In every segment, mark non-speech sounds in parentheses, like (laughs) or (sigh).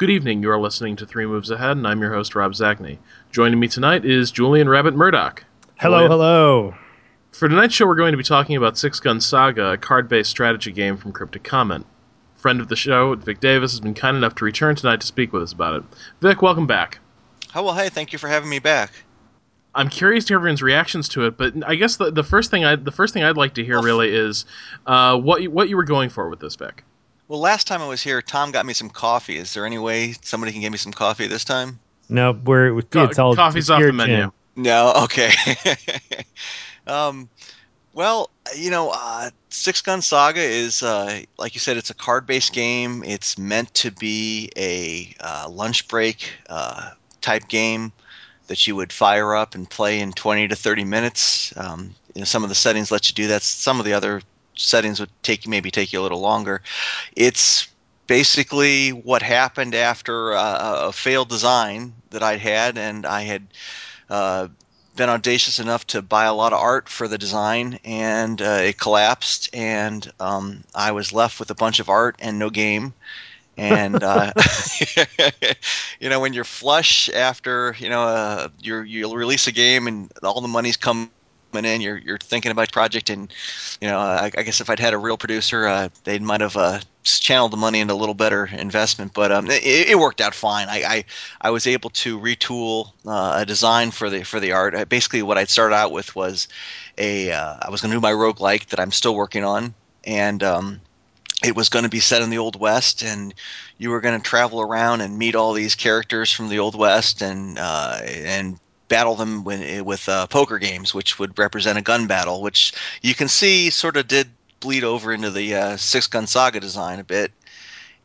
Good evening. You are listening to Three Moves Ahead, and I'm your host, Rob Zacny. Joining me tonight is Julian Rabbit Murdoch. Hello, Julian. hello. For tonight's show, we're going to be talking about Six Gun Saga, a card based strategy game from Cryptic Comet. Friend of the show, Vic Davis, has been kind enough to return tonight to speak with us about it. Vic, welcome back. Oh well, hey, thank you for having me back. I'm curious to hear everyone's reactions to it, but I guess the, the first thing I the first thing I'd like to hear Well, really is uh, what you, what you were going for with this, Vic. Well, last time I was here, Tom got me some coffee. Is there any way somebody can get me some coffee this time? No, we're it's all coffee's off the menu. jam. No. Okay. (laughs) um, well, you know, uh, Six Gun Saga is, uh, like you said, it's a card-based game. It's meant to be a uh, lunch break uh, type game that you would fire up and play in 20 to 30 minutes. Um, you know, some of the settings let you do that. Some of the other settings would take maybe take you a little longer. It's basically what happened after uh, a failed design that I'd had, and I had uh, been audacious enough to buy a lot of art for the design, and uh, it collapsed, and um, I was left with a bunch of art and no game. And uh, (laughs) you know, when you're flush after you know uh, you you'll release a game and all the money's coming in, you're you're thinking about project, and you know, I, I guess if I'd had a real producer, uh, they might have uh, channeled the money into a little better investment. But um, it, it worked out fine. I, I, I was able to retool uh, a design for the for the art. Basically, what I'd started out with was a uh, I was going to do my roguelike that I'm still working on, and um, it was going to be set in the old west, and you were going to travel around and meet all these characters from the old west, and uh, and battle them when, with uh, poker games, which would represent a gun battle, which you can see sort of did bleed over into the uh, Six Gun Saga design a bit,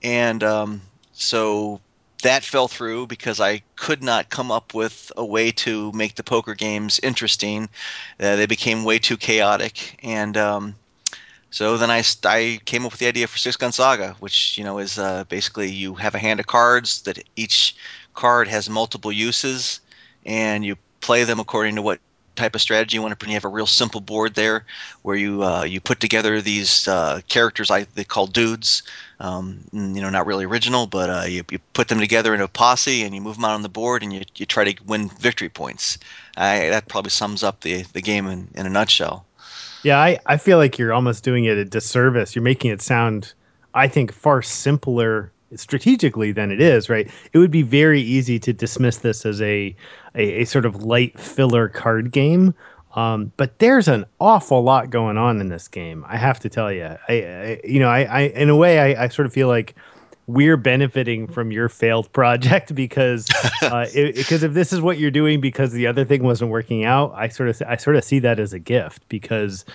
and um, so that fell through because I could not come up with a way to make the poker games interesting. Uh, they became way too chaotic, and um, so then I, I came up with the idea for Six Gun Saga, which you know is uh, basically you have a hand of cards that each card has multiple uses, and you play them according to what type of strategy you want to. put. You have a real simple board there where you uh, you put together these uh, characters I they call dudes. Um, you know, not really original, but uh, you, you put them together in a posse and you move them out on the board and you, you try to win victory points. I, that probably sums up the, the game in, in a nutshell. Yeah, I, I feel like you're almost doing it a disservice. You're making it sound, I think, far simpler strategically than it is, right? It would be very easy to dismiss this as a a, a sort of light filler card game. Um, but there's an awful lot going on in this game. I have to tell you, I, I you know, I, I in a way, I, I sort of feel like we're benefiting from your failed project (laughs) because uh, (laughs) because if this is what you're doing because the other thing wasn't working out, I sort of I sort of see that as a gift because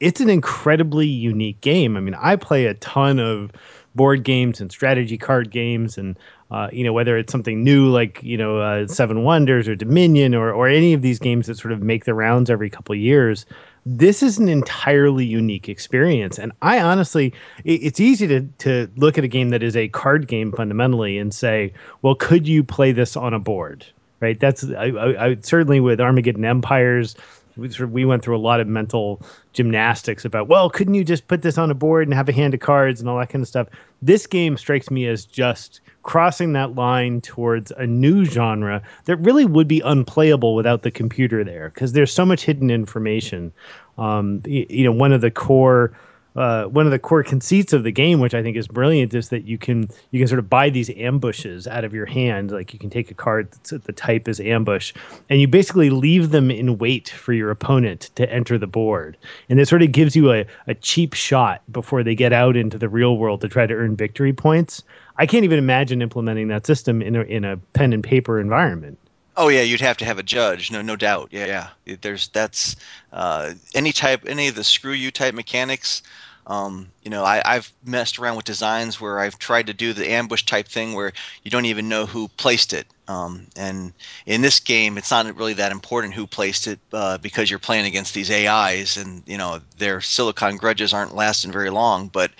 it's an incredibly unique game. I mean, I play a ton of board games and strategy card games and uh, you know whether it's something new like you know uh, Seven Wonders or Dominion or or any of these games that sort of make the rounds every couple years. This is an entirely unique experience, and I honestly, it, it's easy to to look at a game that is a card game fundamentally and say, well, could you play this on a board? Right. That's I, I, I certainly with Armageddon Empires we, went through a lot of mental gymnastics about well couldn't you just put this on a board and have a hand of cards and all that kind of stuff? This game strikes me as just crossing that line towards a new genre that really would be unplayable without the computer there because there's so much hidden information. Um, you, you know one of the core uh, one of the core conceits of the game, which I think is brilliant, is that you can you can sort of buy these ambushes out of your hand. Like you can take a card that's the type is ambush, and you basically leave them in wait for your opponent to enter the board, and it sort of gives you a, a cheap shot before they get out into the real world to try to earn victory points. I can't even imagine implementing that system in a in a pen and paper environment. Oh yeah, you'd have to have a judge, no, no doubt. Yeah, yeah. There's that's uh, any type, any of the screw you type mechanics. Um, you know, I, I've messed around with designs where I've tried to do the ambush type thing where you don't even know who placed it. Um, and in this game, it's not really that important who placed it uh, because you're playing against these AIs, and you know their silicon grudges aren't lasting very long. But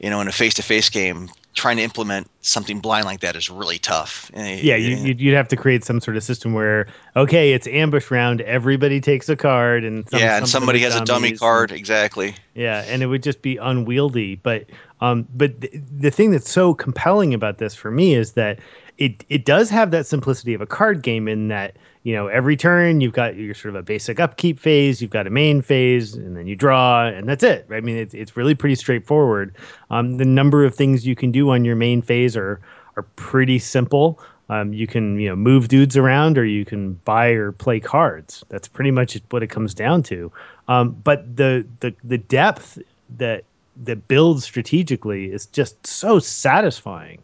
you know, in a face-to-face game, trying to implement something blind like that is really tough. Yeah, you, you'd have to create some sort of system where, okay, it's ambush round, everybody takes a card, and some, yeah, and somebody has a dummy card, and, exactly. Yeah, and it would just be unwieldy. But Um, but th- the thing that's so compelling about this for me is that it it does have that simplicity of a card game in that you know every turn you've got your sort of a basic upkeep phase, you've got a main phase, and then you draw, and that's it. I mean, it's it's really pretty straightforward. Um, the number of things you can do on your main phase are are pretty simple. Um, you can you know move dudes around, or you can buy or play cards. That's pretty much what it comes down to. Um, but the the the depth that that builds strategically is just so satisfying.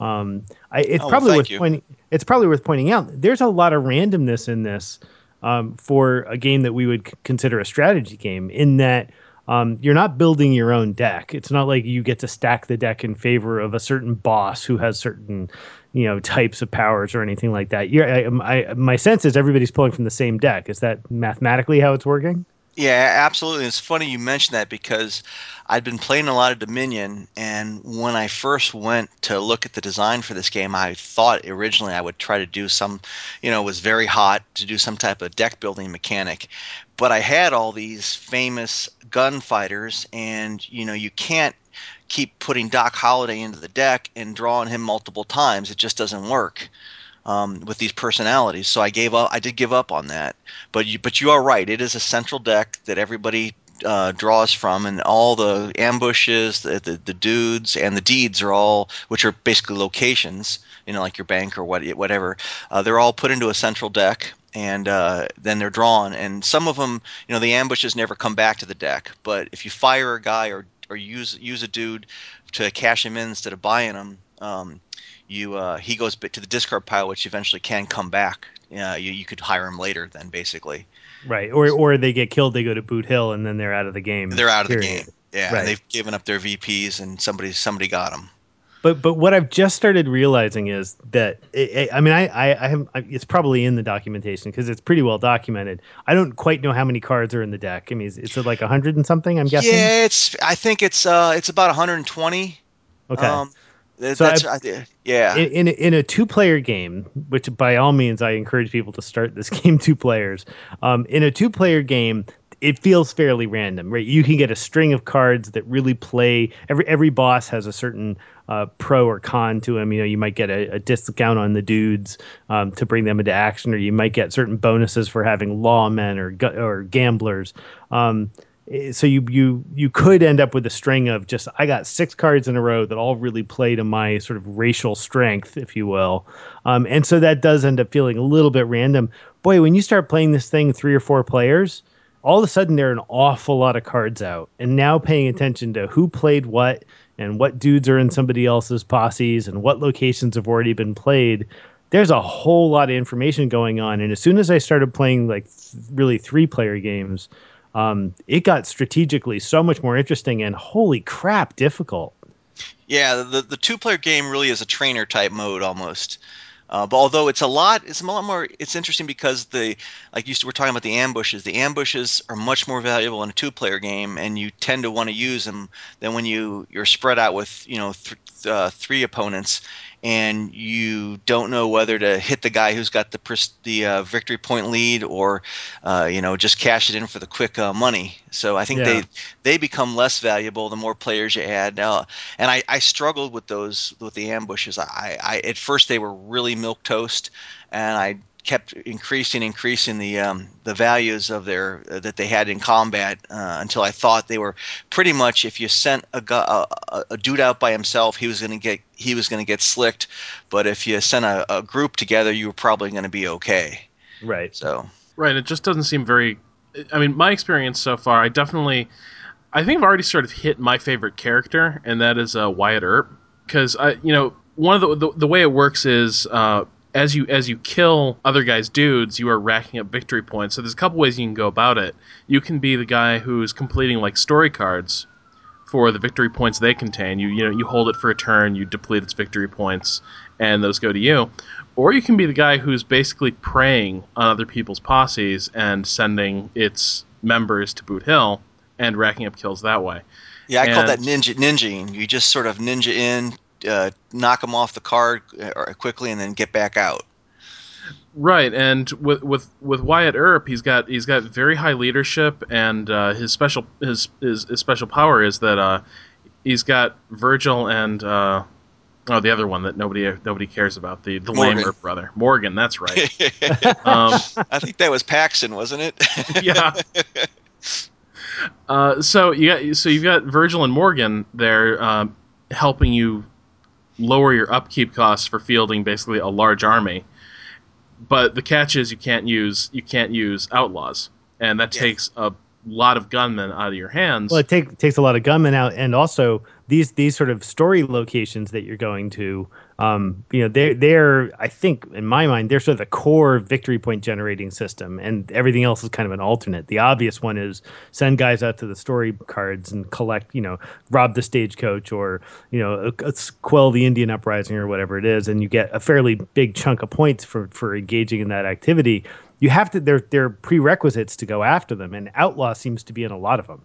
Um, I, it's Oh, probably worth you. pointing. It's probably worth pointing out. There's a lot of randomness in this um, for a game that we would c- consider a strategy game. In that um, you're not building your own deck. It's not like you get to stack the deck in favor of a certain boss who has certain you know types of powers or anything like that. You're, I, I, my sense is everybody's pulling from the same deck. Is that mathematically how it's working? Yeah, absolutely. It's funny you mentioned that because I'd been playing a lot of Dominion, and when I first went to look at the design for this game, I thought originally I would try to do some, you know, it was very hot to do some type of deck building mechanic. But I had all these famous gunfighters, and, you know, you can't keep putting Doc Holliday into the deck and drawing him multiple times. It just doesn't work. Um, with these personalities, so I gave up. I did give up on that, but you, but you are right. It is a central deck that everybody uh, draws from, and all the ambushes, the, the the dudes, and the deeds are all, which are basically locations, you know, like your bank or what whatever. Uh, they're all put into a central deck, and uh, then they're drawn. And some of them, you know, the ambushes never come back to the deck. But if you fire a guy or or use use a dude to cash him in instead of buying him. Um, you uh, he goes to the discard pile, which eventually can come back. Uh, you you could hire him later, then basically Right. Or or they get killed, they go to Boot Hill, and then they're out of the game. they're out of the game. Yeah, Right. and they've given up their VPs, and somebody somebody got them. But but what I've just started realizing is that i I I mean I I, I have I, it's probably in the documentation because it's pretty well documented. I don't quite know how many cards are in the deck. I mean, is, it's like a hundred and something. I'm guessing. Yeah, it's I think it's uh it's about 120. Okay. Um, that- So that's I, yeah. in, in a- in a two player game, which by all means I encourage people to start this (laughs) game two players. Um, in a two player game, it feels fairly random, right? You can get a string of cards that really play. Every every boss has a certain uh, pro or con to him. You know, you might get a, a discount on the dudes um, to bring them into action, or you might get certain bonuses for having lawmen or or gamblers. Um, so you you you could end up with a string of just I got six cards in a row that all really play to my sort of racial strength, if you will, um, and so that does end up feeling a little bit random. Boy, when you start playing this thing three or four players, all of a sudden there are an awful lot of cards out, and now paying attention to who played what and what dudes are in somebody else's posses and what locations have already been played. There's a whole lot of information going on, and as soon as I started playing like th- really three player games, um, it got strategically so much more interesting and holy crap, difficult. Yeah, the the two player game really is a trainer type mode almost. Uh, but although it's a lot, it's a lot more. It's interesting because the like you were talking about the ambushes. The ambushes are much more valuable in a two player game, and you tend to want to use them than when you you're spread out with you know th- uh, three opponents, and you don't know whether to hit the guy who's got the the uh, victory point lead or uh, you know just cash it in for the quick uh, money. So I think Yeah. they they become less valuable the more players you add. Now, and I, I struggled with those with the ambushes. I, I at first they were really milk toast, and I kept increasing increasing the um, the values of their uh, that they had in combat uh, until I thought they were pretty much if you sent a, gu- a, a- a dude out by himself he was going to get he was going to get slicked, but if you sent a, a group together you were probably going to be okay. Right. So Right. It just doesn't seem very. I mean, my experience so far, I definitely, I think I've already sort of hit my favorite character, and that is uh, Wyatt Earp. Because I, you know, one of the, the the way it works is uh, as you as you kill other guys' dudes, you are racking up victory points. So there's a couple ways you can go about it. You can be the guy who's completing like story cards for the victory points they contain. You you know you hold it for a turn, you deplete its victory points, and those go to you. Or you can be the guy who's basically preying on other people's posses and sending its members to Boot Hill and racking up kills that way. yeah, I call that And- ninja ninjaing. You just sort of ninja in, uh, knock them off the card uh, quickly, and then get back out. Right, and with with with Wyatt Earp, he's got he's got very high leadership, and uh, his special his, his his special power is that uh, he's got Virgil and uh, oh, the other one that nobody nobody cares about the the Morgan. Lambert brother Morgan. That's right. (laughs) um, I think that was Paxton, wasn't it? (laughs) yeah. (laughs) Uh, so you got so you've got Virgil and Morgan there um, helping you lower your upkeep costs for fielding basically a large army. But the catch is you can't use you can't use outlaws, and that Yeah. takes a lot of gunmen out of your hands. Well, it take, takes a lot of gunmen out, and also these these sort of story locations that you're going to, um, you know, they're they're I think in my mind they're sort of the core victory point generating system, and everything else is kind of an alternate. The obvious one is send guys out to the story cards and collect, you know, rob the stagecoach or you know uh, uh, quell the Indian uprising or whatever it is, and you get a fairly big chunk of points for for engaging in that activity. You have to there there are prerequisites to go after them, and outlaw seems to be in a lot of them.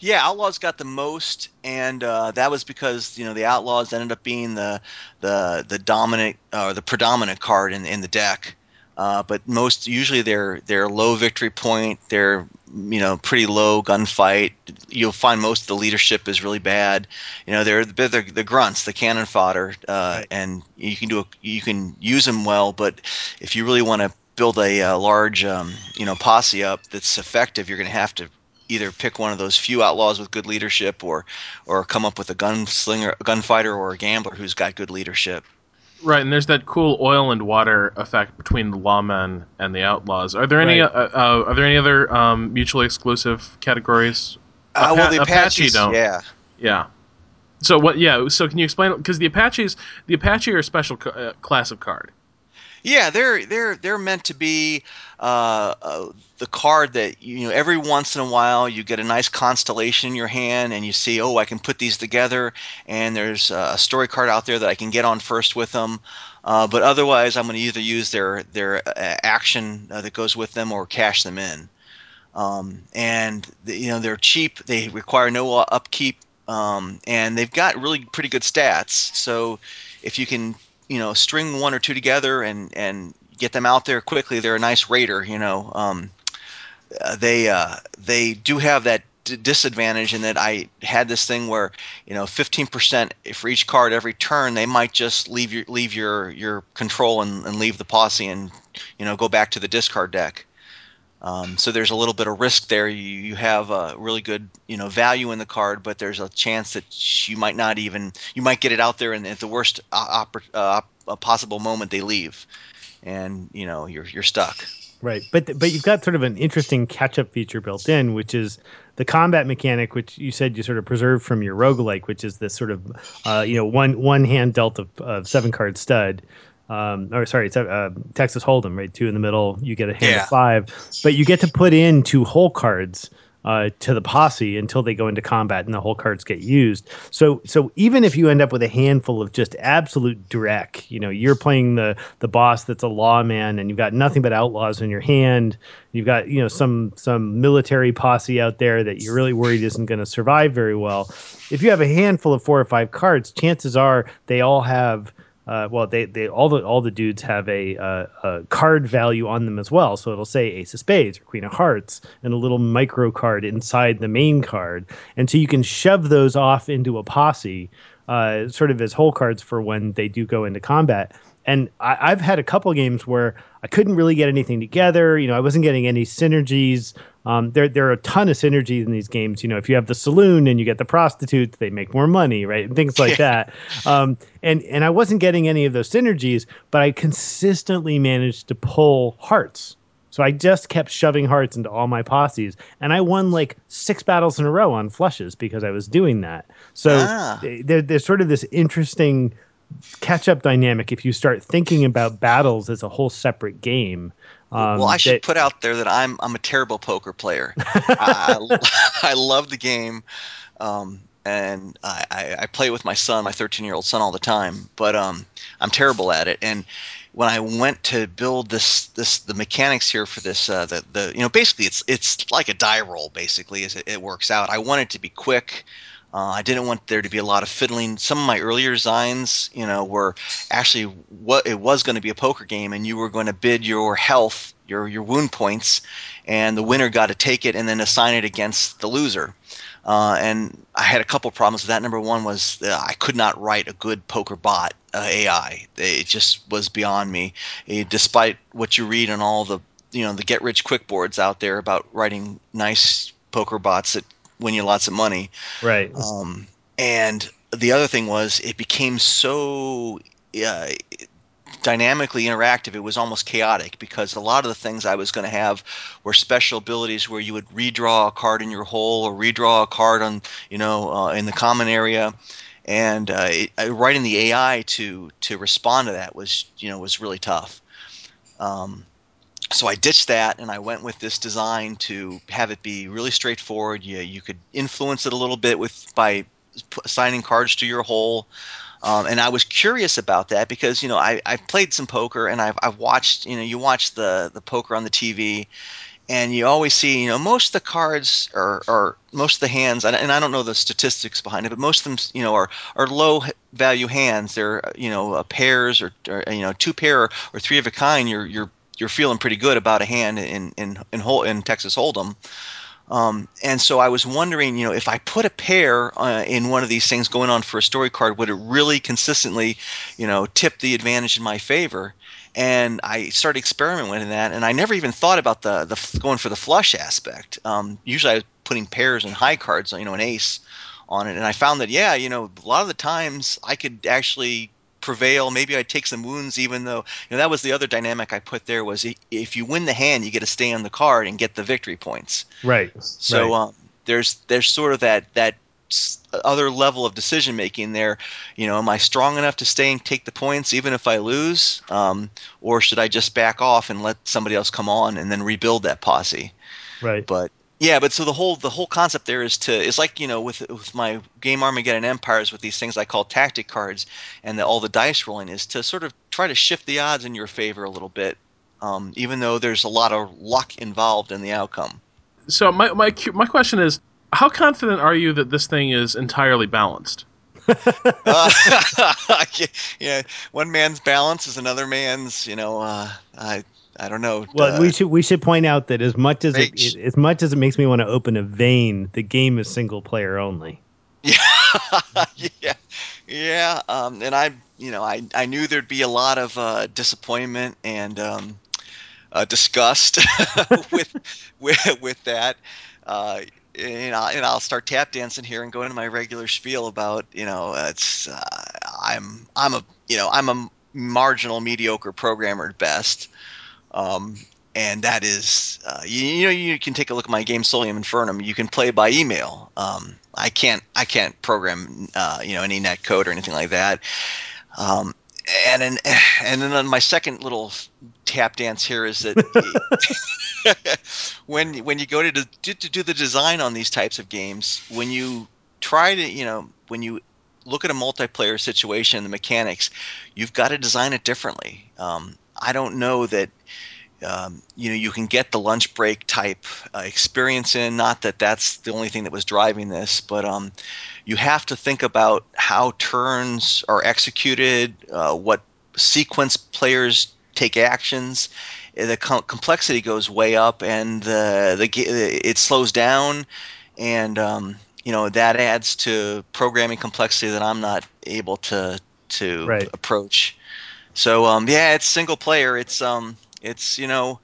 Yeah, Outlaws got the most, and uh, that was because you know the Outlaws ended up being the the the dominant or the predominant card in in the deck. Uh, but most usually they're they're low victory point. They're you know pretty low gunfight. You'll find most of the leadership is really bad. You know they're the the, the grunts, the cannon fodder, uh, Right. and you can do a, you can use them well. But if you really want to build a, uh large um, you know posse up that's effective, you're going to have to either pick one of those few outlaws with good leadership or or come up with a gunslinger a gunfighter or a gambler who's got good leadership Right, and there's that cool oil and water effect between the lawmen and the outlaws. Are there any? Right. Uh, uh, are there any other um, mutually exclusive categories? uh, well the Apache apaches don't. yeah Yeah. So what? Yeah. So can you explain? Because the Apaches, the Apache are a special uh, class of card. Yeah they're they're they're meant to be uh, uh, the card that you know every once in a while you get a nice constellation in your hand and you see oh I can put these together and there's a story card out there that I can get on first with them uh, but otherwise I'm going to either use their their uh, action uh, that goes with them or cash them in um, and the, you know they're cheap. They require no upkeep, um, and they've got really pretty good stats. So if you can, you know, string one or two together and and get them out there quickly, they're a nice raider. You know, um, uh, they uh, they do have that disadvantage in that I had this thing where you know 15% for each card every turn they might just leave your leave your your control and, and leave the posse and you know go back to the discard deck. Um, so there's a little bit of risk there. You, you have a really good, you know, value in the card, but there's a chance that you might not even you might get it out there, and at the worst uh, uh, uh, possible moment they leave, and you know you're you're stuck. Right, but but you've got sort of an interesting catch-up feature built in, which is the combat mechanic, which you said you sort of preserved from your roguelike, which is this sort of, uh, you know, one one hand dealt of, of seven card stud, um, or sorry, it's uh, Texas Hold'em, right? Two in the middle, you get a hand Yeah. of five, but you get to put in two whole cards uh, to the posse until they go into combat and the whole cards get used. So so even if you end up with a handful of just absolute dreck, you know, you're playing the the boss that's a lawman and you've got nothing but outlaws in your hand. You've got you know some some military posse out there that you're really worried isn't going to survive very well. If you have a handful of four or five cards, chances are they all have uh, well, they, they all the all the dudes have a, uh, a card value on them as well. So it'll say Ace of Spades or Queen of Hearts and a little micro card inside the main card, and so you can shove those off into a posse, uh, sort of as whole cards for when they do go into combat. And I, I've had a couple games where I couldn't really get anything together. You know, I wasn't getting any synergies. Um, there, there are a ton of synergies in these games. You know, if you have the saloon and you get the prostitutes, they make more money, right? And things like that. Um, and and I wasn't getting any of those synergies, but I consistently managed to pull hearts. So I just kept shoving hearts into all my posses, and I won like six battles in a row on flushes because I was doing that. So Ah. there, there's sort of this interesting catch-up dynamic if you start thinking about battles as a whole separate game. Um, well, I should that- put out there that I'm I'm a terrible poker player. I, (laughs) I, I love the game, um, and I, I, I play with my son, my 13 year old son, all the time. But um, I'm terrible at it. And when I went to build this this the mechanics here for this uh, the the you know basically it's it's like a die roll basically as it, it works out. I want it to be quick. Uh, I didn't want there to be a lot of fiddling. Some of my earlier designs, you know, were actually what it was going to be a poker game, and you were going to bid your health, your your wound points, and the winner got to take it and then assign it against the loser. Uh, and I had a couple problems with that. Number one was that I could not write a good poker bot uh, AI. It just was beyond me. It, despite what you read on all the you know the get rich quick boards out there about writing nice poker bots that win you lots of money. Right. Um, and the other thing was it became so uh, dynamically interactive. It was almost chaotic because a lot of the things I was going to have were special abilities where you would redraw a card in your hole or redraw a card on you know uh, in the common area. And uh, it, uh, writing the AI to to respond to that was you know was really tough. Um, so I ditched that and I went with this design to have it be really straightforward. You, you could influence it a little bit with by assigning cards to your hole. Um, and I was curious about that because you know I I've played some poker and I've I've watched you know you watch the the poker on the TV, and you always see you know most of the cards or or most of the hands and, I don't know the statistics behind it, but most of them you know are are low value hands. They're you know uh, pairs or, or you know two pair or, or three of a kind. You're you're feeling pretty good about a hand in in in, in, Texas Hold'em. Um, and so I was wondering, you know, if I put a pair uh, in one of these things going on for a story card, would it really consistently, you know, tip the advantage in my favor? And I started experimenting with that, and I never even thought about the the going for the flush aspect. Um, usually, I was putting pairs and high cards, you know, an ace on it, and I found that yeah, you know, a lot of the times I could actually prevail. Maybe I'd take some wounds, even though you know that was the other dynamic I put there was if you win the hand, you get to stay on the card and get the victory points. Right. So right. Um, there's there's sort of that that other level of decision making there. You know, am I strong enough to stay and take the points even if I lose, um, or should I just back off and let somebody else come on and then rebuild that posse? Right. But yeah, but so the whole the whole concept there is to it's like you know with with my game Armageddon Empires with these things I call tactic cards and the, all the dice rolling is to sort of try to shift the odds in your favor a little bit, um, even though there's a lot of luck involved in the outcome. So my my my question is, how confident are you that this thing is entirely balanced? uh, (laughs) (laughs) yeah, one man's balance is another man's. You know, uh, I I don't know. Well, uh, we should we should point out that as much as it, as much as it makes me want to open a vein, the game is single player only. (laughs) Yeah, yeah, yeah. Um, and I, you know, I I knew there'd be a lot of uh, disappointment and um, uh, disgust (laughs) with with with that. Uh, and I'll, and I'll start tap dancing here and go into my regular spiel about you know it's uh, I'm I'm a you know I'm a marginal mediocre programmer at best. Um, and that is, uh, you, you, know, you can take a look at my game Solium Infernum. You can play by email. Um, I can't, I can't program, uh, you know, any net code or anything like that. Um, and then, and then my second little tap dance here is that (laughs) (laughs) when when you go to, to to do the design on these types of games, when you try to, you know, when you look at a multiplayer situation, the mechanics, you've got to design it differently. Um, I don't know that um, you know you can get the lunch break type uh, experience in. Not that that's the only thing that was driving this, but um, you have to think about how turns are executed, uh, what sequence players take actions. The com- complexity goes way up, and the the it slows down, and um, you know that adds to programming complexity that I'm not able to to right. approach. So um, yeah, it's single player. It's um, it's you know,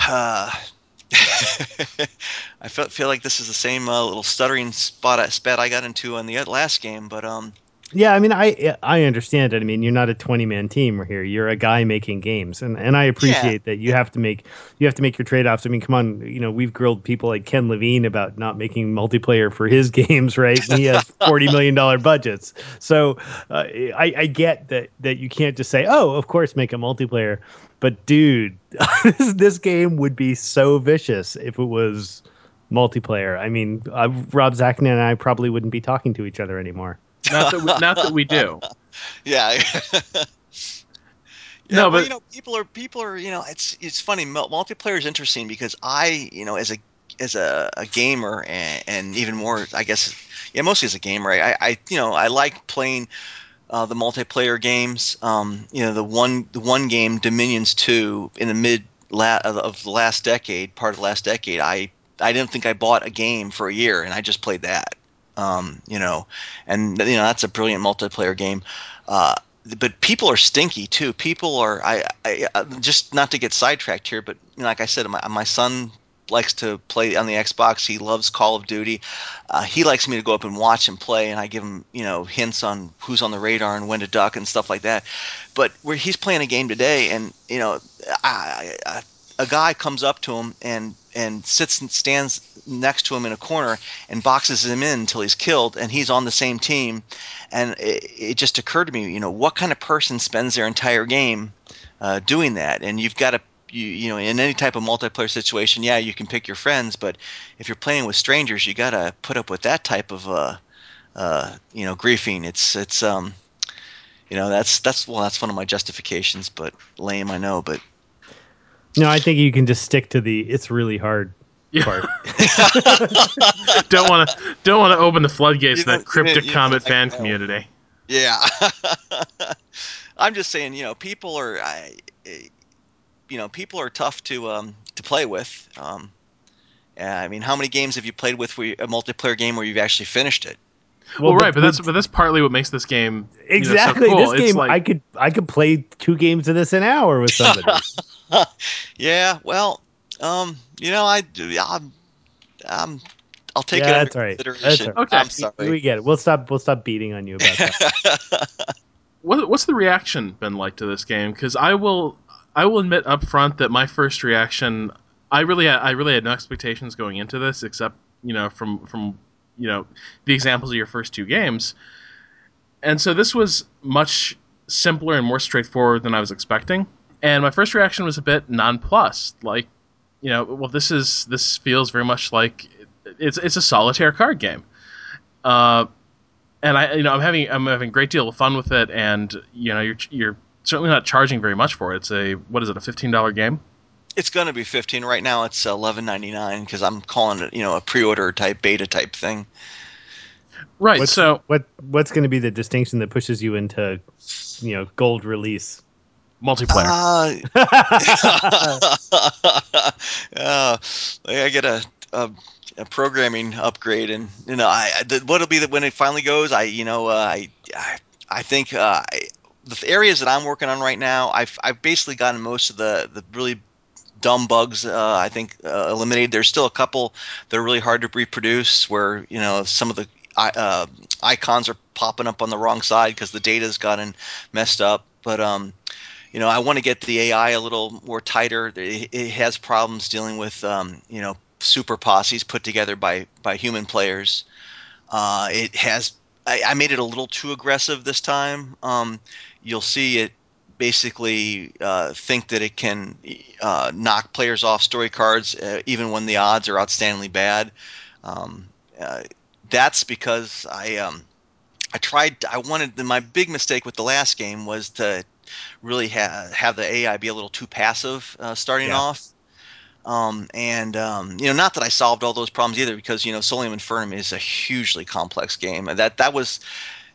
uh, (sighs) I feel feel like this is the same uh, little stuttering spot spat I got into on the last game, but um, yeah, I mean, I I understand it. I mean, you're not a 20 man team here. You're a guy making games, and and I appreciate yeah. that you have to make you have to make your trade offs. I mean, come on, you know, we've grilled people like Ken Levine about not making multiplayer for his (laughs) games, right? And he has 40 million dollar budgets, so uh, I I get that that you can't just say, oh, of course, make a multiplayer. But dude, (laughs) this, this game would be so vicious if it was multiplayer. I mean, uh, Rob Zacny and I probably wouldn't be talking to each other anymore. Not that we, not that we do. (laughs) Yeah. (laughs) yeah, no, but you know, people are people are you know, it's it's funny. Multiplayer is interesting because I you know as a as a, a gamer and, and even more, I guess, yeah, mostly as a gamer, I, I you know I like playing uh, the multiplayer games. Um, you know, the one the one game Dominions Two in the mid la- of the last decade, part of the last decade, I I didn't think I bought a game for a year, and I just played that. Um, you know, and you know that's a brilliant multiplayer game. Uh, but people are stinky too. People are I, I just not to get sidetracked here, but you know, like I said, my my son likes to play on the Xbox. He loves Call of Duty. Uh, he likes me to go up and watch him play, and I give him you know hints on who's on the radar and when to duck and stuff like that. But where he's playing a game today, and you know, I, I, a guy comes up to him and and sits and stands next to him in a corner and boxes him in until he's killed, and he's on the same team. And it, it just occurred to me, you know, what kind of person spends their entire game uh, doing that? And you've got to you, you know in any type of multiplayer situation yeah you can pick your friends but if you're playing with strangers you got to put up with that type of uh, uh, you know griefing it's it's um you know that's that's well that's one of my justifications but lame i know but No, I think you can just stick to the it's really hard part. (laughs) (laughs) don't want to don't want to open the floodgates You to that don't- cryptic you don't comet like fan that. community. yeah (laughs) i'm just saying you know people are I, you know people are tough to um to play with um I mean, how many games have you played with where you, a multiplayer game where you've actually finished it? Well, right, but that's but that's partly what makes this game you know, so exactly cool. this It's game. like- I could I could play two games of this an hour with somebody. (laughs) Yeah, well, um, you know, I do. I'm, I'm, I'll take Yeah, it under that's right. That's right. Okay. I'm we get it. We'll stop. We'll stop beating on you about that. (laughs) what, what's the reaction been like to this game? Because I will I will admit up front that my first reaction I really had, I really had no expectations going into this except you know from from you know the examples of your first two games, and so this was much simpler and more straightforward than I was expecting. And my first reaction was a bit nonplussed, like you know, well this is this feels very much like it's it's a solitaire card game. Uh, and I, you know, I'm having I'm having a great deal of fun with it, and you know, you're you're certainly not charging very much for it. It's a what is it, a fifteen dollar game? It's going to be 15 right now. It's 11.99 because I'm calling it, you know, a pre-order type beta type thing. Right. What's, so what what's going to be the distinction that pushes you into you know gold release? multiplayer. Uh, (laughs) uh, I get a, a, a programming upgrade, and you know, I, I what'll be that when it finally goes, I, you know, uh, I, I, I think uh, I, the areas that I'm working on right now, I've, I've basically gotten most of the, the really dumb bugs. Uh, I think uh, eliminated. There's still a couple that are really hard to reproduce, where you know some of the uh, icons are popping up on the wrong side because the data's gotten messed up. But um, you know, I want to get the AI a little more tighter. It, it has problems dealing with, um, you know, super posses put together by by human players. Uh, it has. I, I made it a little too aggressive this time. Um, you'll see it basically uh, think that it can uh, knock players off story cards uh, even when the odds are outstandingly bad. Um, uh, that's because I um, I tried. I wanted my big mistake with the last game was to really ha- have the AI be a little too passive uh, starting Yeah. off. Um, and um, you know, not that I solved all those problems either, because you know, Solium Infernum is a hugely complex game. That that was,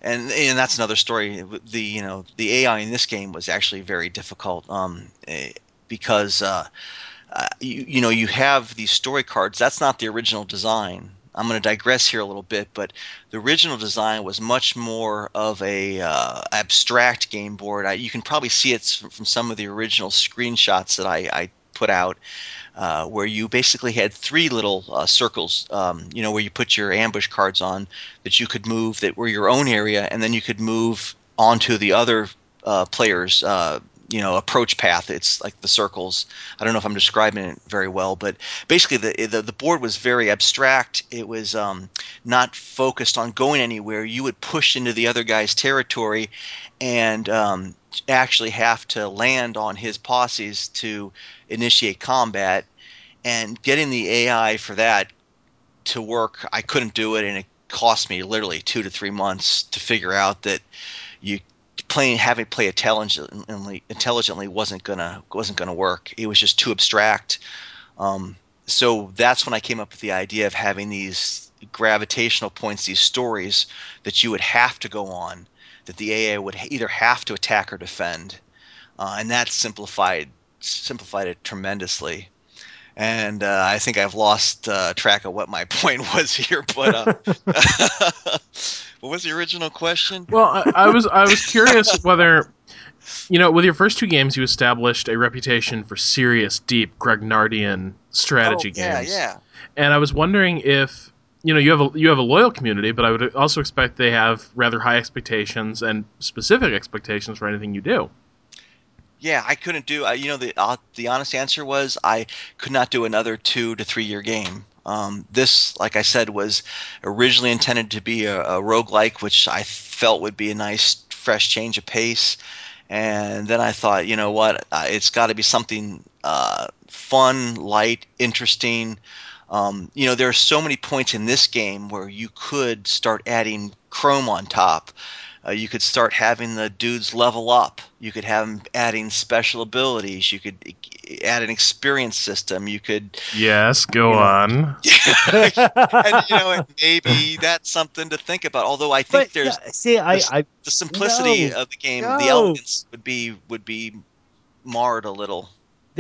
and and that's another story. The you know, the AI in this game was actually very difficult um, eh, because uh, uh, you you know you have these story cards. That's not the original design. I'm going to digress here a little bit, but the original design was much more of a uh, abstract game board. I, you can probably see it from, some of the original screenshots that I, I put out, uh, where you basically had three little uh, circles. Um, you know, where you put your ambush cards on that you could move that were your own area, and then you could move onto the other uh, players. You know, approach path. It's like the circles. I don't know if I'm describing it very well, but basically the the, the board was very abstract. It was um, not focused on going anywhere. You would push into the other guy's territory, and um, actually have to land on his posses to initiate combat. And getting the AI for that to work, I couldn't do it, and it cost me literally two to three months to figure out that you playing having play intelligently intelligently wasn't gonna wasn't gonna work. It was just too abstract. Um, so that's when I came up with the idea of having these gravitational points, these stories that you would have to go on, that the AA would either have to attack or defend, uh, and that simplified simplified it tremendously. And uh, I think I've lost uh, track of what my (laughs) point was here, but uh, (laughs) what was the original question? Well, I, I was I was curious (laughs) whether you know, with your first two games, you established a reputation for serious, deep Grognardian strategy oh, yeah, games. Yeah, And I was wondering if you know you have a you have a loyal community, but I would also expect they have rather high expectations and specific expectations for anything you do. Yeah, I couldn't do. Uh, you know, the uh, the honest answer was I could not do another two to three year game. Um, this, like I said, was originally intended to be a, a roguelike, which I felt would be a nice, fresh change of pace. And then I thought, you know what? Uh, it's got to be something uh, fun, light, interesting. Um, you know, there are so many points in this game where you could start adding chrome on top. Uh, you could start having the dudes level up. You could have them adding special abilities. You could add an experience system. You could. Yes, go you know, on. (laughs) (laughs) and you know, maybe that's something to think about. Although I think But, there's yeah, see, I, the, I the simplicity no, of the game, no. the elegance would be would be marred a little.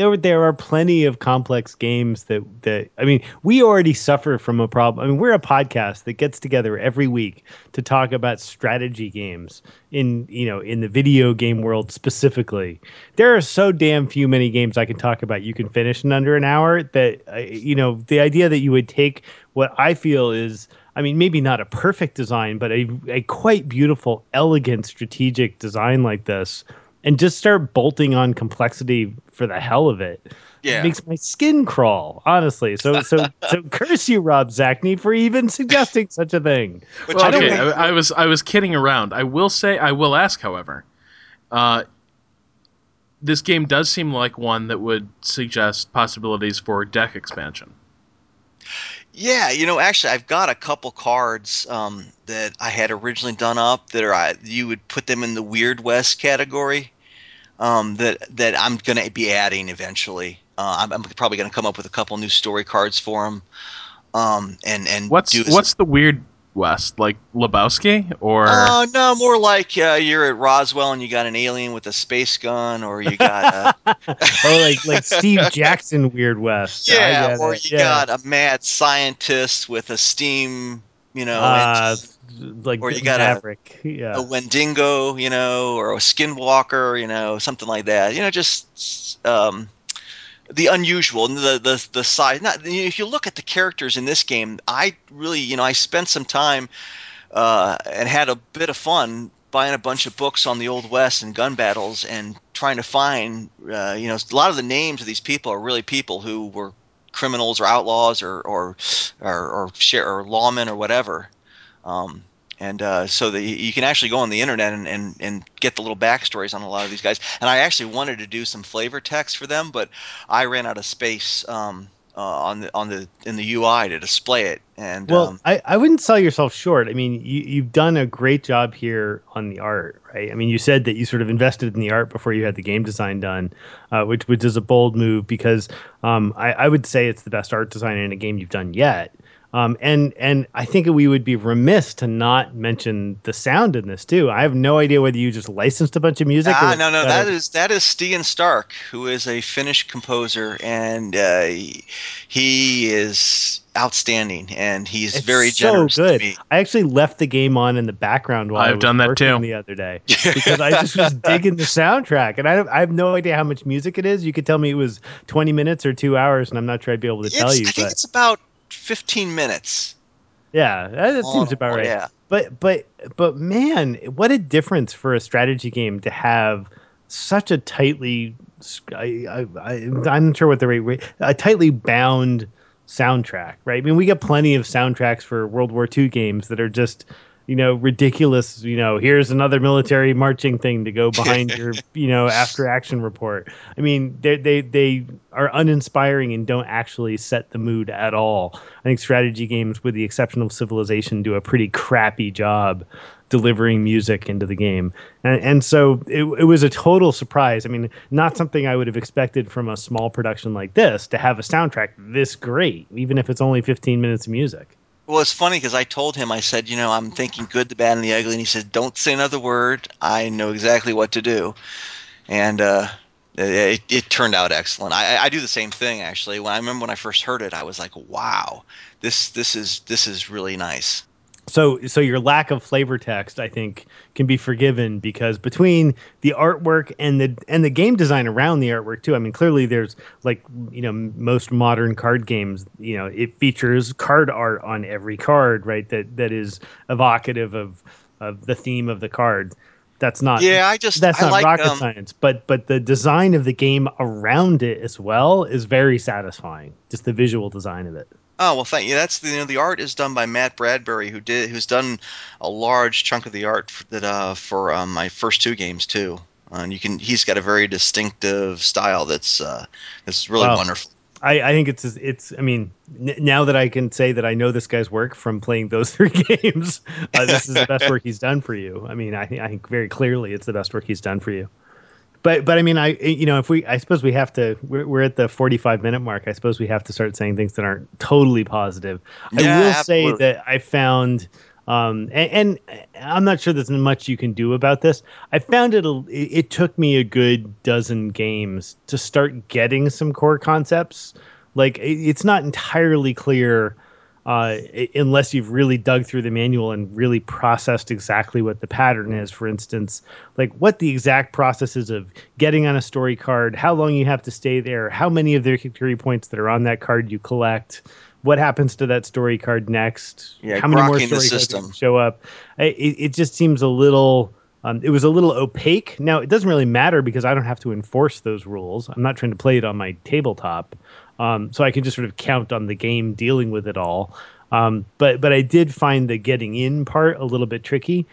There there are plenty of complex games that that I mean we already suffer from a problem. I mean we're a podcast that gets together every week to talk about strategy games in you know in the video game world specifically. There are so damn few many games I can talk about you can finish in under an hour that uh, you know the idea that you would take what I feel is I mean, maybe not a perfect design, but a, a quite beautiful, elegant, strategic design like this, and just start bolting on complexity for the hell of it. Yeah. It makes my skin crawl, honestly. So, so, (laughs) so curse you, Rob Zacny, for even suggesting (laughs) such a thing. But Well, okay, know, I, I was I was kidding around. I will say I will ask, however, uh, this game does seem like one that would suggest possibilities for deck expansion. Yeah, you know, actually, I've got a couple cards um, that I had originally done up that are I, you would put them in the Weird West category. Um, that that I'm going to be adding eventually. Uh, I'm, I'm probably going to come up with a couple new story cards for them. Um, and and What's what's the weird west like Lebowski or Oh no, more like uh, you're at Roswell and you got an alien with a space gun, or you got a, (laughs) (laughs) oh, like like Steve Jackson, Weird West. Yeah, or it. you Yeah. got a mad scientist with a steam, you know, uh, engine. like or you got a- yeah. a Wendigo, you know, or a Skinwalker, you know, something like that. You know, just um, the unusual and the the the size. Not if you look at the characters in this game, I really, you know, I spent some time uh, and had a bit of fun buying a bunch of books on the old west and gun battles and trying to find, uh, you know, a lot of the names of these people are really people who were criminals or outlaws or or or, or, share, or lawmen or whatever. Um, and uh, so that you- you can actually go on the internet and, and, and get the little backstories on a lot of these guys. And I actually wanted to do some flavor text for them, but I ran out of space um, uh, on the on the in the UI to display it. And Well, um, I, I wouldn't sell yourself short. I mean, you, you've done a great job here on the art, right? I mean, you said that you sort of invested in the art before you had the game design done, uh, which which is a bold move because um, I, I would say it's the best art design in a game you've done yet. Um, and and I think we would be remiss to not mention the sound in this too. I have no idea whether you just licensed a bunch of music. Ah, or no, no, got that a- is that is Stian Stark, who is a Finnish composer, and uh, he, he is outstanding, and he's It's very so generous good. to me. I actually left the game on in the background while I I've was done that too. the other day (laughs) because I just was digging the soundtrack, and I, I have no idea how much music it is. You could tell me it was twenty minutes or two hours, and I'm not sure I'd be able to tell you. I think But it's about fifteen minutes. yeah, that, seems about right. Yeah, But but but man, what a difference for a strategy game to have such a tightly I, I, I I'm not sure what the right way a tightly bound soundtrack, right? I mean, we get plenty of soundtracks for World War II games that are just you know ridiculous you know here's another military marching thing to go (laughs) behind your you know after action report. I mean they they they are uninspiring and don't actually set the mood at all. I think strategy games with the exception of civilization do a pretty crappy job delivering music into the game. And, and so it, it was a total surprise. I mean not something i would have expected from a small production like this to have a soundtrack this great even if it's only 15 minutes of music Well, it's funny because I told him, I said, you know, I'm thinking good, the bad, and the ugly. And he said, don't say another word. I know exactly what to do. And uh, it, it turned out excellent. I, I do the same thing, actually. When I remember when I first heard it, I was like, wow, this, this, is, this is really nice. So so your lack of flavor text i think can be forgiven because between the artwork and the and the game design around the artwork too i mean clearly there's like you know most modern card games you know it features card art on every card right? That that is evocative of of the theme of the card. That's not Yeah, I just, that's I not like, rocket um, science but but the design of the game around it as well is very satisfying just the visual design of it Oh well, thank you. That's the you know the art is done by Matt Bradbury, who did who's done a large chunk of the art for, that uh, for um, my first two games too. Uh, and you can he's got a very distinctive style that's uh, that's really Wow. wonderful. I, I think it's it's. I mean, n- now that I can say that I know this guy's work from playing those three (laughs) games, uh, this is the best work he's done for you. I mean, I think I think very clearly it's the best work he's done for you. But but I mean, I you know, if we, I suppose we have to. We're, we're at the forty-five minute mark. I suppose we have to start saying things that aren't totally positive. I Yeah, will say that I found. Um, and, and I'm not sure there's much you can do about this. I found it, a, it. It took me a good dozen games to start getting some core concepts. Like it, it's not entirely clear uh, unless you've really dug through the manual and really processed exactly what the pattern is. For instance, like what the exact process is of getting on a story card, how long you have to stay there, how many of the victory points that are on that card you collect, what happens to that story card next, Yeah, how many more story cards show up. It, it just seems a little. Um, it was a little opaque. Now it doesn't really matter because I don't have to enforce those rules. I'm not trying to play it on my tabletop, um, so I can just sort of count on the game dealing with it all. Um, but but I did find the getting in part a little bit tricky.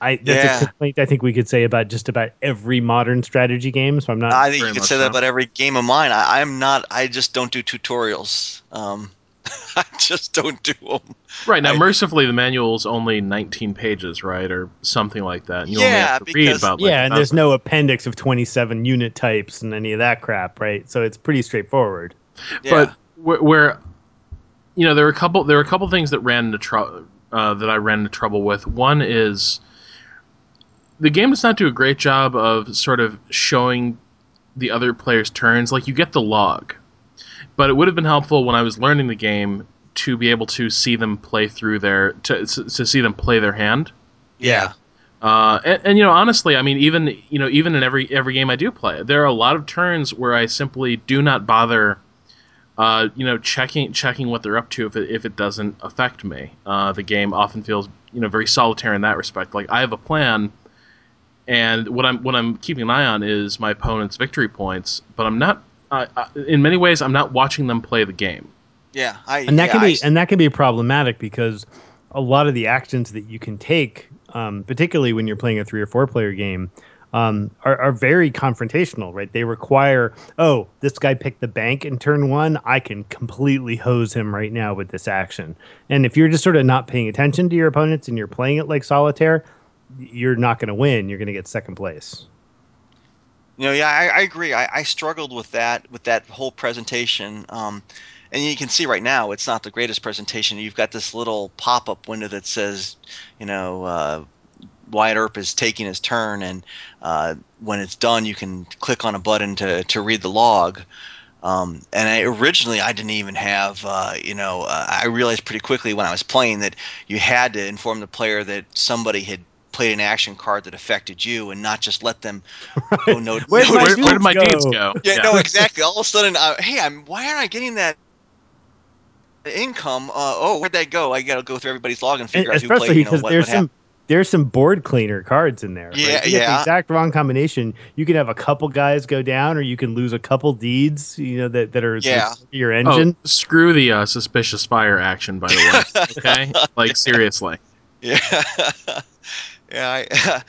I that's Yeah. a complaint I think we could say about just about every modern strategy game. So I'm not. I think you could much say that about every game of mine. I, I'm not. I just don't do tutorials. Um, (laughs) I just don't do them. Right now, I- mercifully, the manual's only 19 pages, right, or something like that. And you only Yeah, have to read because- about like yeah, and there's no appendix of 27 unit types and any of that crap, right? So it's pretty straightforward. Yeah. But where, where, you know, there were a couple. There were a couple things that ran into trouble uh, that I ran into trouble with. One is the game does not do a great job of sort of showing the other player's turns. Like you get the log, but it would have been helpful when I was learning the game to be able to see them play through their to to see them play their hand. yeah. Uh, and, and you know, honestly, I mean, even you know, even in every every game I do play, there are a lot of turns where I simply do not bother, uh, you know, checking checking what they're up to if it, if it doesn't affect me. Uh, the game often feels you know very solitary in that respect. Like I have a plan, and what I'm what I'm keeping an eye on is my opponent's victory points, but I'm not. Uh, in many ways, I'm not watching them play the game. Yeah. I, and that yeah, can be s- and that can be problematic because a lot of the actions that you can take, um, particularly when you're playing a three or four player game, um, are, are very confrontational, right? They require, oh, this guy picked the bank in turn one. I can completely hose him right now with this action. And if you're just sort of not paying attention to your opponents and you're playing it like solitaire, you're not going to win. You're going to get second place. You know, yeah, I, I agree. I, I struggled with that with that whole presentation. Um, and you can see right now it's not the greatest presentation. You've got this little pop-up window that says, you know, uh, Wyatt Earp is taking his turn, and uh, when it's done, you can click on a button to to read the log. Um, and I, originally, I didn't even have, uh, you know, uh, I realized pretty quickly when I was playing that you had to inform the player that somebody had played an action card that affected you, and not just let them (laughs) go no. Where'd no- Where, where did my go? deeds go? yeah, no, (laughs) exactly. All of a sudden, uh, hey, I'm why aren't I getting that income? Uh, oh, where'd that go? I got to go through everybody's log and And figure out who especially played. You know what, there's what some happened. There's some board cleaner cards in there. right? Yeah, You get yeah. The exact wrong combination. You can have a couple guys go down, or you can lose a couple deeds. You know that that are Yeah. your Oh, screw the uh, suspicious fire action, by the way. (laughs) Okay, like seriously. Yeah, (laughs) yeah. I,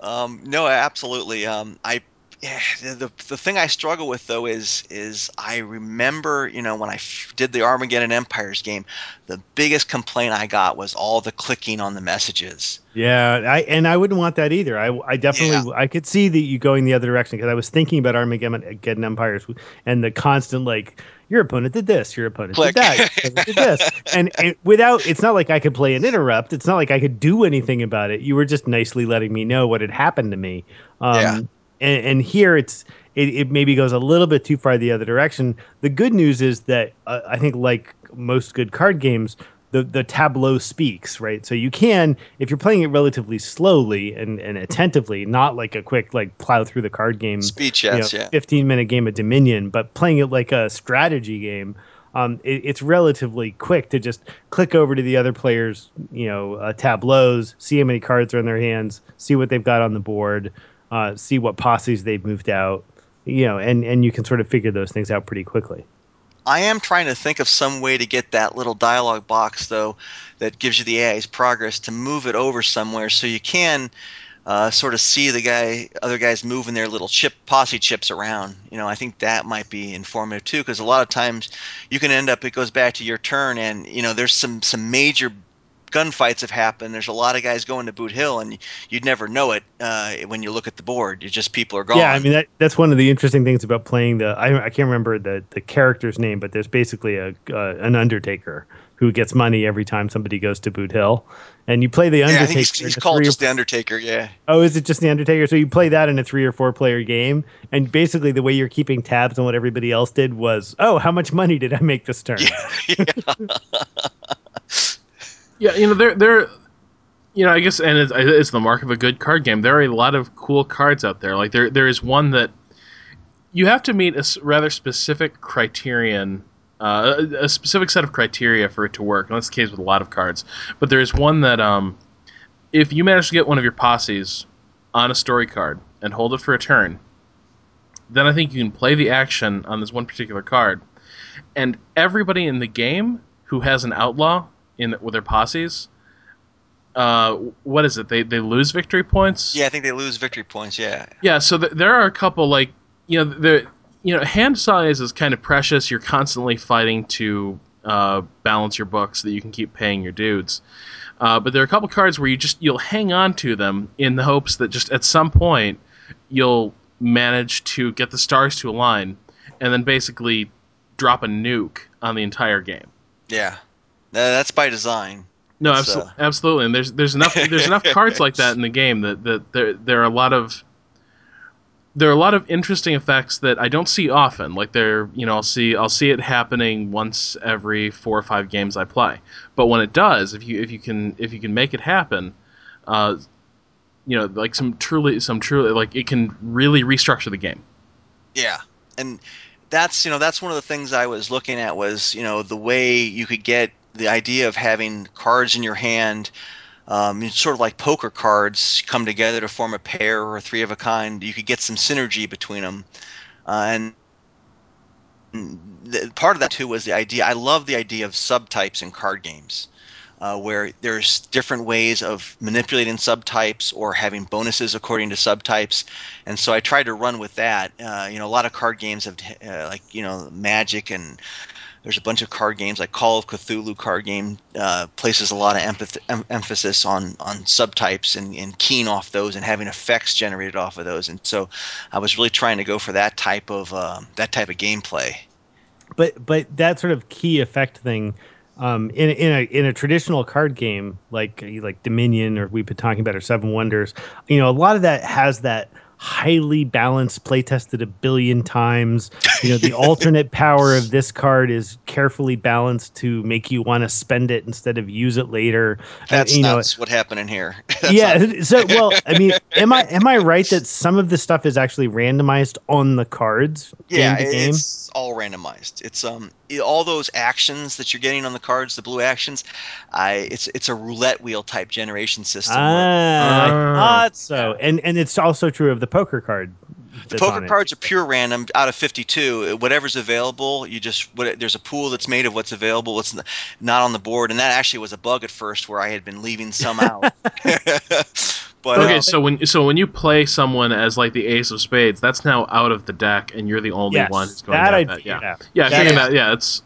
(laughs) um, no, absolutely. Um, I yeah, the the thing I struggle with though is is I remember you know when I f- did the Armageddon Empires game, the biggest complaint I got was all the clicking on the messages. Yeah, I and I wouldn't want that either. I, I definitely Yeah. I could see that you going the other direction because I was thinking about Armageddon Empires and the constant like your opponent did this, your opponent Click. did that, your opponent did this, (laughs) and, and without it's not like I could play an interrupt. It's not like I could do anything about it. You were just nicely letting me know what had happened to me. Um, Yeah. And, and here it's it, it maybe goes a little bit too far the other direction. The good news is that uh, I think like most good card games, the the tableau speaks, right? So you can, if you're playing it relatively slowly and, and attentively, not like a quick like plow through the card game, Speech, you know, yeah. 15 minute game of Dominion, but playing it like a strategy game, um, it, it's relatively quick to just click over to the other players, you know, uh, tableaus, see how many cards are in their hands, see what they've got on the board, uh, see what posses they've moved out, you know, and and you can sort of figure those things out pretty quickly. I am trying to think of some way to get that little dialogue box though, that gives you the AI's progress to move it over somewhere so you can uh, sort of see the guy, other guys moving their little chip posse chips around. You know, I think that might be informative too, because a lot of times you can end up. It goes back to your turn, and you know, there's some some major gunfights have happened. There's a lot of guys going to Boot Hill, and you'd never know it uh, when you look at the board. You just people are gone. Yeah, I mean that that's one of the interesting things about playing the I, I can't remember the the character's name, but there's basically a uh, an Undertaker who gets money every time somebody goes to Boot Hill, and you play the yeah, Undertaker. Think he's, he's called just the Undertaker. Yeah. Oh, is it just the Undertaker? So you play that in a three or four player game, and basically the way you're keeping tabs on what everybody else did was, oh, how much money did I make this turn? Yeah, (laughs) (laughs) you know, there, there, you know, I guess, and it's, it's the mark of a good card game. There are a lot of cool cards out there. Like there, there is one that you have to meet a rather specific criterion, uh, a, a specific set of criteria for it to work. And that's the case with a lot of cards. But there is one that, um, if you manage to get one of your posses on a story card and hold it for a turn, then I think you can play the action on this one particular card, and everybody in the game who has an outlaw in with their posses, uh, what is it? They they lose victory points. Yeah, I think they lose victory points. Yeah. Yeah. So th- there are a couple like you know the you know hand size is kind of precious. You're constantly fighting to uh, balance your books so that you can keep paying your dudes. Uh, but there are a couple cards where you just you'll hang on to them in the hopes that just at some point you'll manage to get the stars to align and then basically drop a nuke on the entire game. Yeah. That's by design. No, uh, absolutely. And there's there's enough there's enough (laughs) cards like that in the game that, that there there are a lot of there are a lot of interesting effects that I don't see often. Like there, you know, I'll see I'll see it happening once every four or five games I play. But when it does, if you if you can if you can make it happen, uh, you know, like some truly some truly like it can really restructure the game. Yeah, and that's you know that's one of the things I was looking at was you know the way you could get the idea of having cards in your hand, um, it's sort of like poker cards come together to form a pair or three of a kind. You could get some synergy between them, uh, and part of that too was the idea. I love the idea of subtypes in card games. Uh, where there's different ways of manipulating subtypes or having bonuses according to subtypes, and so I tried to run with that. Uh, you know, a lot of card games have uh, like you know Magic, and there's a bunch of card games like Call of Cthulhu card game uh, places a lot of empath- em- emphasis on on subtypes and, and keying off those and having effects generated off of those. And so I was really trying to go for that type of uh, that type of gameplay. but but that sort of key effect thing um, in in a in a traditional card game like like Dominion or we've been talking about or Seven Wonders, you know, a lot of that has that highly balanced, play tested a billion times. You know, the (laughs) alternate power of this card is carefully balanced to make you want to spend it instead of use it later. That's Uh, you know, what happened in here. (laughs) That's yeah. not- So, well, (laughs) I mean, am I am I right that some of the stuff is actually randomized on the cards yeah, game game? it's all randomized. It's um all those actions that you're getting on the cards, the blue actions. I it's it's a roulette wheel type generation system. where- Ah, I Ah. thought so. And and it's also true of the poker card The poker cards are pure random out of 52. Whatever's available, you just what, there's a pool that's made of what's available, what's not on the board, and that actually was a bug at first where I had been leaving some out. (laughs) But, okay, uh, so when so when you play someone as like the ace of spades, that's now out of the deck, and you're the only yes, one who's going that. I, that. Yeah, yeah, yeah. I figured that. Yeah, it's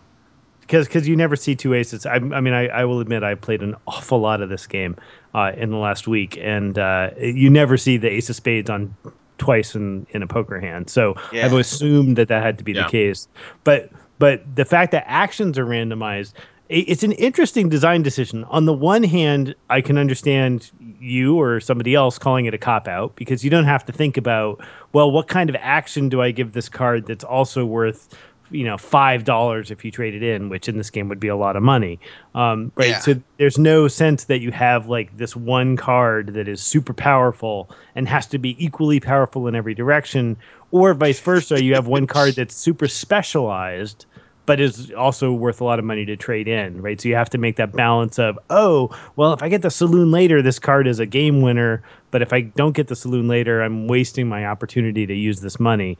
because because you never see two aces. I, I mean, I, I, will admit I played an awful lot of this game uh, in the last week, and uh, you never see the ace of spades on twice in in a poker hand. So yeah. I've assumed that that had to be yeah. the case. But but the fact that actions are randomized, it's an interesting design decision. On the one hand, I can understand you or somebody else calling it a cop out because you don't have to think about well, what kind of action do I give this card that's also worth you know five dollars if you trade it in, which in this game would be a lot of money, um, right? Yeah. So there's no sense that you have like this one card that is super powerful and has to be equally powerful in every direction, or vice versa. You have one card that's super specialized but is also worth a lot of money to trade in, right? So you have to make that balance of, oh, well, if I get the saloon later, this card is a game winner, but if I don't get the saloon later, I'm wasting my opportunity to use this money,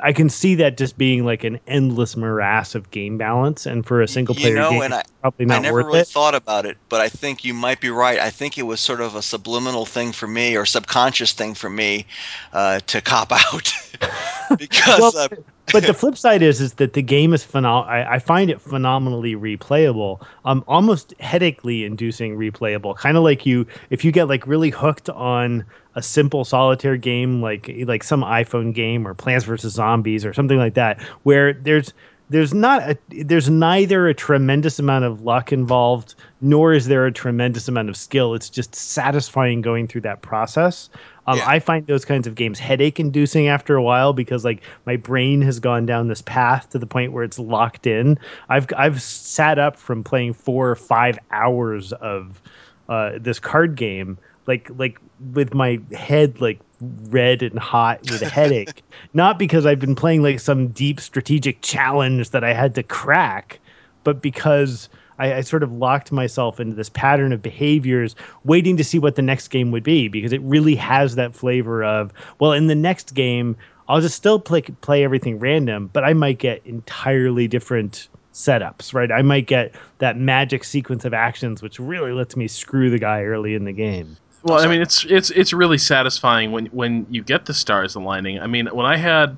I can see that just being like an endless morass of game balance, and for a single player you know, game, and I, probably not I never worth really it. thought about it, but I think you might be right. I think it was sort of a subliminal thing for me, or subconscious thing for me, uh, to cop (laughs) out (laughs) because. well, uh, but the (laughs) flip side is is that the game is phenomenal. I, I, find it phenomenally replayable. Um, almost headachely inducing replayable. Kind of like you, if you get like really hooked on a simple solitaire game like like some iPhone game or Plants vs Zombies or something like that, where there's there's not a there's neither a tremendous amount of luck involved nor is there a tremendous amount of skill. It's just satisfying going through that process. Um, yeah. I find those kinds of games headache inducing after a while because like my brain has gone down this path to the point where it's locked in. I've I've sat up from playing four or five hours of uh, this card game like like with my head like red and hot with a (laughs) headache not because i've been playing like some deep strategic challenge that i had to crack but because I, I, sort of locked myself into this pattern of behaviors waiting to see what the next game would be because it really has that flavor of well in the next game i'll just still play play everything random but i might get entirely different setups, right? I might get that magic sequence of actions, which really lets me screw the guy early in the game. Well, I mean, it's it's it's really satisfying when when you get the stars aligning. I mean, when I had,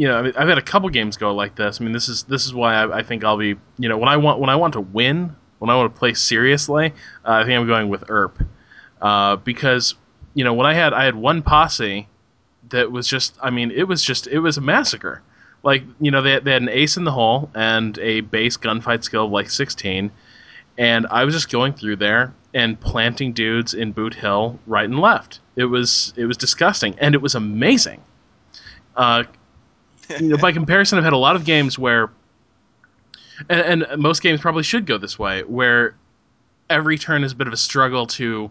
you know, I mean, I've had a couple games go like this. I mean, this is this is why I, I, think I'll be, you know, when I want when I want to win, when I want to play seriously, uh, I think I'm going with Earp, uh, because you know when I had I had one posse that was just, I mean, it was just it was a massacre. Like you know, they they had an ace in the hole and a base gunfight skill of like 16 and I was just going through there and planting dudes in Boot Hill right and left. It was it was disgusting, and it was amazing. Uh, you (laughs) know, by comparison, I've had a lot of games where, and, and most games probably should go this way, where every turn is a bit of a struggle to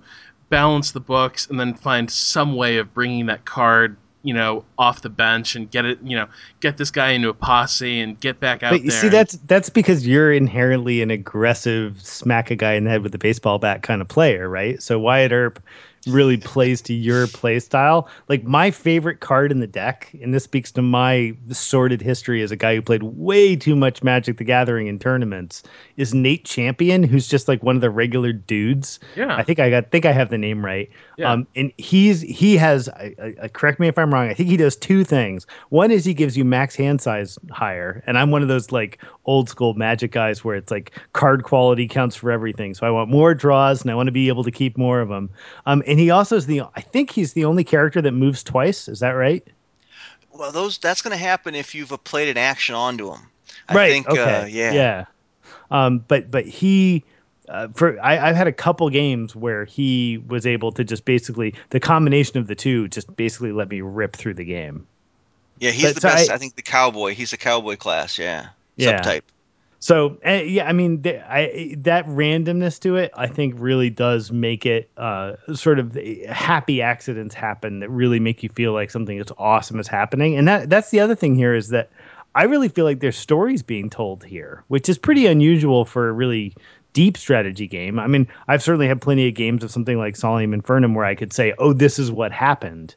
balance the books and then find some way of bringing that card you know, off the bench and get it, you know, get this guy into a posse and get back out but you. See, that's that's because you're inherently an aggressive, smack a guy in the head with a baseball bat kind of player, right? So Wyatt Earp really plays to your play style. Like my favorite card in the deck, and this speaks to my sordid history as a guy who played way too much Magic the Gathering in tournaments, is Nate Champion, who's just like one of the regular dudes. Yeah. I think I got think I have the name right. Yeah. Um, and he's he has I, I, correct me if I'm wrong. I think he does two things. One is he gives you max hand size higher, and I'm one of those like old school Magic guys where it's like card quality counts for everything. So I want more draws and I want to be able to keep more of them. Um, and he also is the I think he's the only character that moves twice. Is that right? Well, those that's going to happen if you've played an action onto him. I right. Think, okay. Uh, yeah. Yeah. Um, but but he. Uh, for I, have had a couple games where he was able to just basically the combination of the two just basically let me rip through the game. Yeah, he's but, the so best. I, I, think the cowboy. He's a cowboy class. Yeah. Yeah. Subtype. So uh, yeah, I mean, th- I, that randomness to it, I think, really does make it uh, sort of happy accidents happen that really make you feel like something that's awesome is happening. And that that's the other thing here is that I really feel like there's stories being told here, which is pretty unusual for a really deep strategy game. I mean, I've certainly had plenty of games of something like Solium Infernum where I could say, "Oh, this is what happened."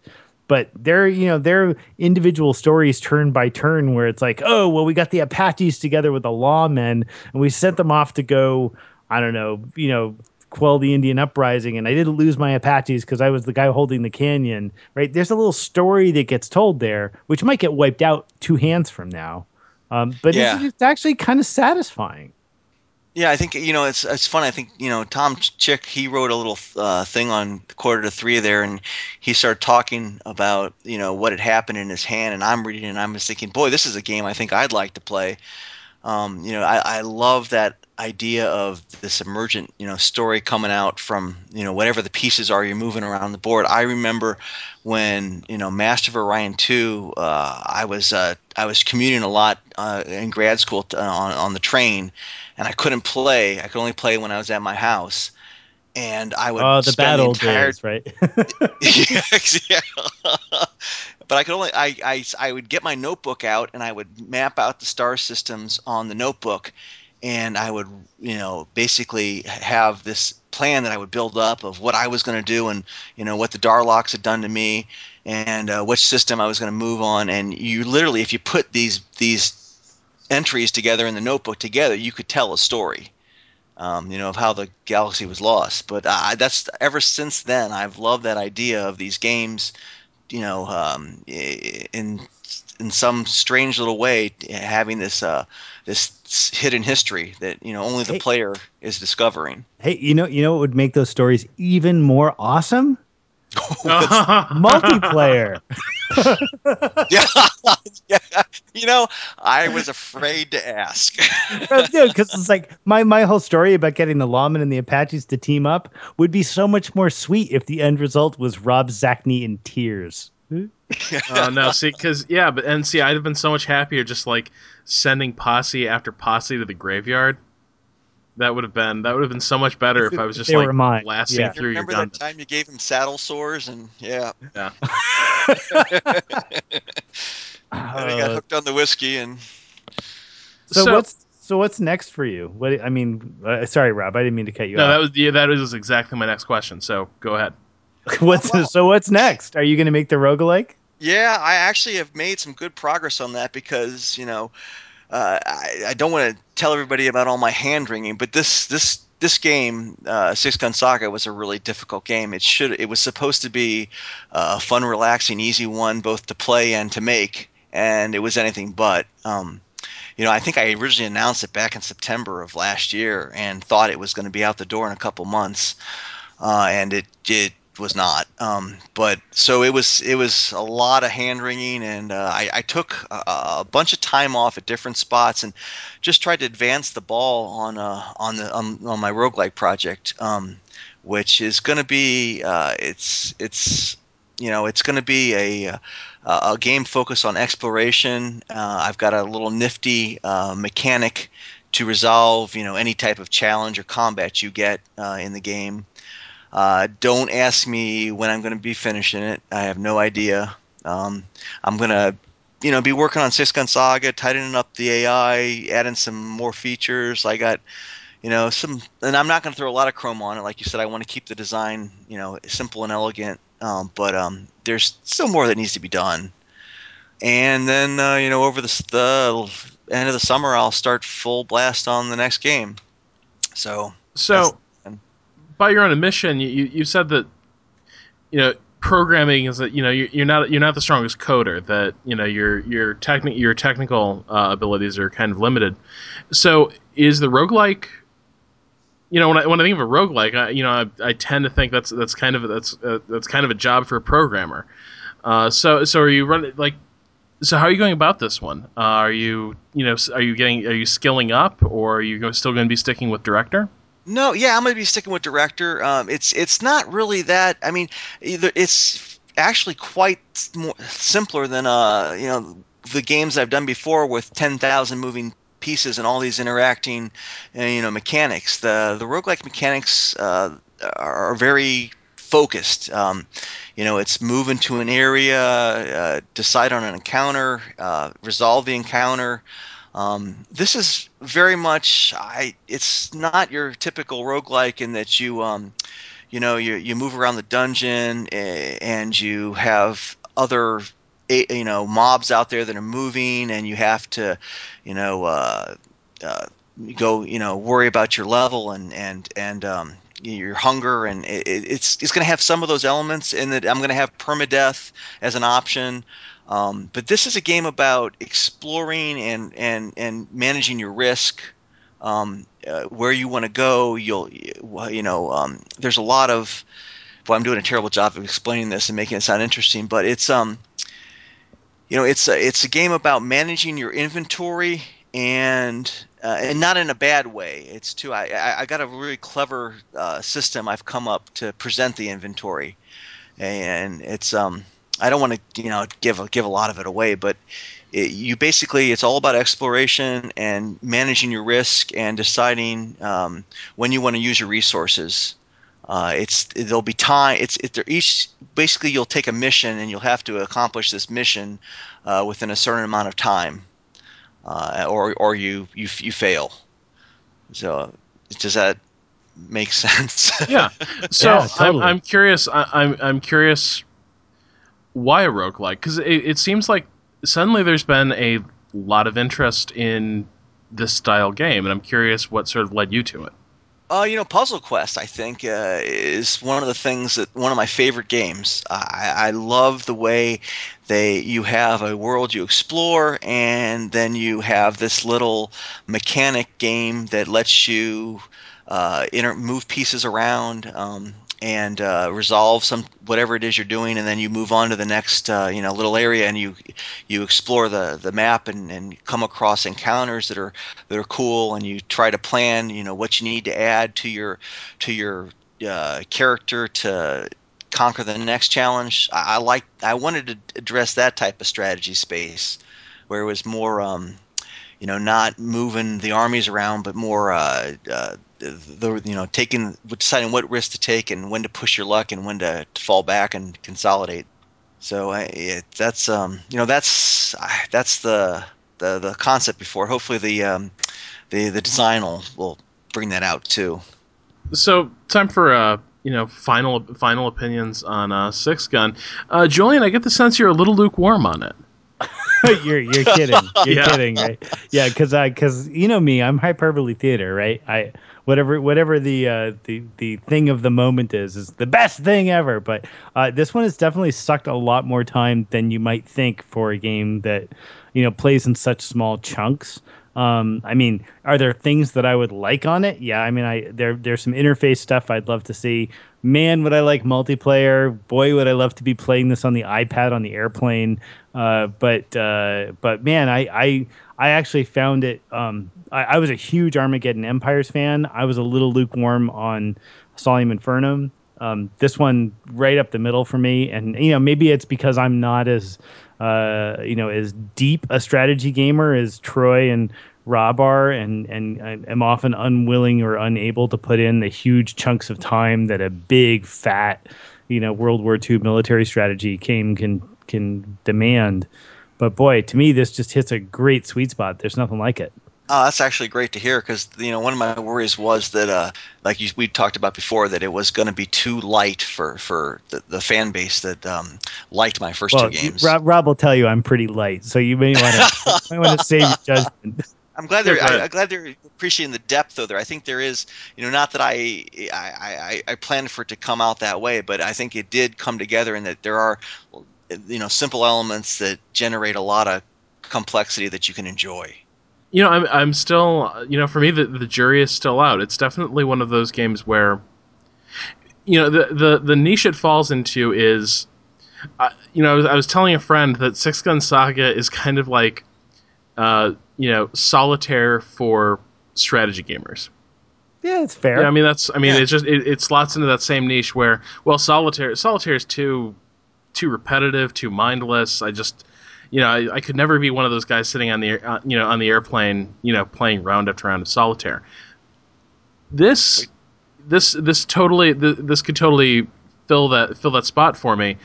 But they're you know they're individual stories turn by turn where it's like oh well we got the apaches together with the lawmen and we sent them off to go i don't know you know quell the indian uprising. And i didn't lose my apaches because i was the guy holding the canyon right? There's a little story that gets told there which might get wiped out two hands from now. Um, but Yeah. it's, it's actually kind of satisfying Yeah, I think you know it's it's fun. I think you know Tom Chick he wrote a little uh, thing on quarter to three there, and he started talking about you know what had happened in his hand, and I'm reading, and I'm just thinking, boy, this is a game I think I'd like to play. Um, you know, I, I love that idea of this emergent you know story coming out from you know whatever the pieces are you're moving around the board. I remember when you know Master of Orion two, uh, I was uh, I was commuting a lot uh, in grad school t- on on the train, and I couldn't play. I could only play when I was at my house, and I would oh the spend bad the entire days right (laughs) (laughs) Yes, yeah. but I could only I, I I would get my notebook out and I would map out the star systems on the notebook, and I would you know basically have this plan that I would build up of what I was going to do and you know what the Darloks had done to me and uh, which system I was going to move on. And you literally, if you put these these entries together in the notebook together, you could tell a story um, you know, of how the galaxy was lost. But uh, that's ever since then, I've loved that idea of these games, you know, um, in in some strange little way having this uh, this hidden history that you know only the Hey. player is discovering. hey you know you know what would make those stories even more awesome (laughs) multiplayer (laughs) yeah, (laughs) yeah. You know, I was afraid to ask. because it's like my my whole story about getting the lawmen and the apaches to team up would be so much more sweet if the end result was rob Zacny in tears Oh no, see, because yeah, but and see, I'd have been so much happier just like sending posse after posse to the graveyard. That would have been that would have been so much better if I was just like were mine, blasting yeah. You through your remember gun. that time you gave him saddle sores and yeah, yeah. (laughs) (laughs) and he got Uh, hooked on the whiskey and so, So- what's so what's next for you what i mean uh, sorry rob i didn't mean to cut you No, that was yeah, that is exactly my next question. So go ahead. (laughs) what's so what's next are you going to make the roguelike Yeah, I actually have made some good progress on that because you know uh, I, I don't want to tell everybody about all my hand wringing, but this this this game, uh, Six Gun Saga, was a really difficult game. It should it was supposed to be uh, a fun, relaxing, easy one both to play and to make, and it was anything but. Um, you know, I think I originally announced it back in September of last year and thought it was going to be out the door in a couple months, uh, and it it was not. Um, but so it was it was a lot of hand wringing, and uh, I, I took a, a bunch of time off at different spots and just tried to advance the ball on uh, on the on, on my roguelike project, um, which is going to be uh, it's it's you know it's going to be a a game focused on exploration. Uh, I've got a little nifty uh, mechanic to resolve you know any type of challenge or combat you get uh, in the game. Uh, don't ask me when I'm going to be finishing it. I have no idea. Um, I'm going to, you know, be working on Six Gun Saga, tightening up the AI, adding some more features. I got, you know, some, and I'm not going to throw a lot of chrome on it. Like you said, I want to keep the design, you know, simple and elegant. Um, but um, there's still more that needs to be done. And then, uh, you know, over the, the end of the summer, I'll start full blast on the next game. So So, by your own admission, you, you said that you know programming is that you know you're, not you're not the strongest coder. That you know your your techni- your technical uh, abilities are kind of limited. So, is the roguelike you know when I, when I think of a roguelike, I, you know I, I tend to think that's that's kind of that's uh, that's kind of a job for a programmer. Uh, so so are you running like so how are you going about this one? Uh, are you you know are you getting are you skilling up or are you still going to be sticking with director? No, yeah, I'm gonna be sticking with director. Um, it's it's not really that. I mean, either it's actually quite more simpler than uh you know the games I've done before with ten thousand moving pieces and all these interacting uh, you know mechanics. The the roguelike mechanics uh, are very focused. Um, you know, it's move into an area, uh, decide on an encounter, uh, resolve the encounter. Um, this is very much I. It's not your typical roguelike in that you um, you know you, you move around the dungeon and you have other you know mobs out there that are moving, and you have to you know uh, uh, go you know worry about your level and and and um, your hunger, and it, it's it's going to have some of those elements in that I'm going to have permadeath as an option. Um, but this is a game about exploring and and and managing your risk. Um, uh, where you want to go, you'll you know um, there's a lot of. Well, I'm doing a terrible job of explaining this and making it sound interesting, but it's um, you know, it's a, it's a game about managing your inventory and uh, and not in a bad way. It's too. I, I, got a really clever uh, system I've come up to present the inventory, and it's um. I don't want to you know give a, give a lot of it away, but it, you basically it's all about exploration and managing your risk and deciding um, when you want to use your resources. Uh, it's there'll be time. It's it, each basically you'll take a mission and you'll have to accomplish this mission uh, within a certain amount of time uh, or or you you you fail. So does that make (laughs) sense? yeah. So yeah, totally. I'm, I'm curious. I, am I'm, I'm curious why a roguelike because it, it seems like suddenly there's been a lot of interest in this style game, and I'm curious what sort of led you to it. Uh, you know, Puzzle Quest, I think, uh, is one of the things that one of my favorite games. I, I love the way they you have a world you explore, and then you have this little mechanic game that lets you uh, inter- move pieces around. Um, and uh, resolve some whatever it is you're doing, and then you move on to the next uh, you know little area, and you you explore the the map and, and come across encounters that are that are cool, and you try to plan you know what you need to add to your to your uh, character to conquer the next challenge. I, I like I wanted to address that type of strategy space where it was more um, you know not moving the armies around, but more uh, uh, the you know taking deciding what risk to take and when to push your luck and when to, to fall back and consolidate. So I, it, that's um, you know that's that's the, the the concept before. Hopefully the um, the the design will, will bring that out too. So time for uh, you know final final opinions on uh, Six Gun. Uh, Julian, I get the sense you're a little lukewarm on it. (laughs) you're you're kidding. (laughs) You're yeah. kidding, right? Yeah, because I because you know me, I'm hyperbole theater, right? I whatever whatever the uh, the the thing of the moment is is the best thing ever. But uh, this one has definitely sucked a lot more time than you might think for a game that you know plays in such small chunks. Um, I mean, are there things that I would like on it? Yeah, I mean, I there there's some interface stuff I'd love to see. Man, would I like multiplayer? Boy, would I love to be playing this on the iPad on the airplane. Uh, but uh, but man, I I I actually found it. Um, I, I, was a huge Armageddon Empires fan. I was a little lukewarm on Solium Infernum. Um, this one right up the middle for me, and you know maybe it's because I'm not as uh, you know as deep a strategy gamer as Troy and Rob are, and and I'm often unwilling or unable to put in the huge chunks of time that a big fat you know World War II military strategy game can can demand. But boy, to me, this just hits a great sweet spot. There's nothing like it. Oh, that's actually great to hear because you know one of my worries was that, uh, like you, we talked about before, that it was going to be too light for for the, the fan base that um, liked my first well, two games. Rob, Rob, will tell you I'm pretty light, so you may want to want to save your judgment. I'm glad they're I, am glad they're appreciating the depth though there. I think there is, you know, not that I, I I I planned for it to come out that way, but I think it did come together, and that there are you know simple elements that generate a lot of complexity that you can enjoy you know i'm, I'm still you know for me the, the jury is still out it's definitely one of those games where you know the the, the niche it falls into is uh, you know I was, I was, telling a friend that six gun saga is kind of like uh, you know solitaire for strategy gamers yeah, it's fair. Yeah, I mean that's. I mean, yeah. it's just it, it slots into that same niche where, well, solitaire solitaire is too too repetitive, too mindless. I just, you know, I, I could never be one of those guys sitting on the, uh, you know, on the airplane, you know, playing round after round of solitaire. This, this, this totally, this could totally fill that fill that spot for me.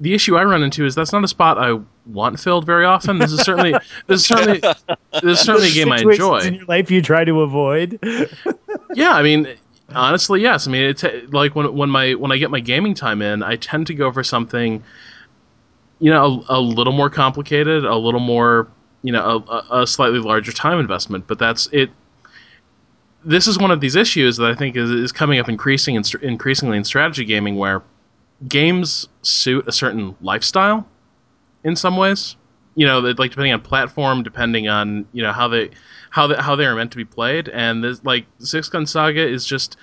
The issue I run into is that's not a spot I want filled very often. This is certainly (laughs) this is certainly this is certainly a game I enjoy. In your life, you try to avoid. yeah, I mean, Honestly, yes. I mean, it's like when when my when I get my gaming time in, I tend to go for something you know, a, a little more complicated, a little more, you know, a, a slightly larger time investment. But that's it. This is one of these issues that I think is, is coming up increasing and increasingly in strategy gaming, where games suit a certain lifestyle in some ways. You know, like depending on platform, depending on you know how they how they, how they are meant to be played, and this, like Six Gun Saga is just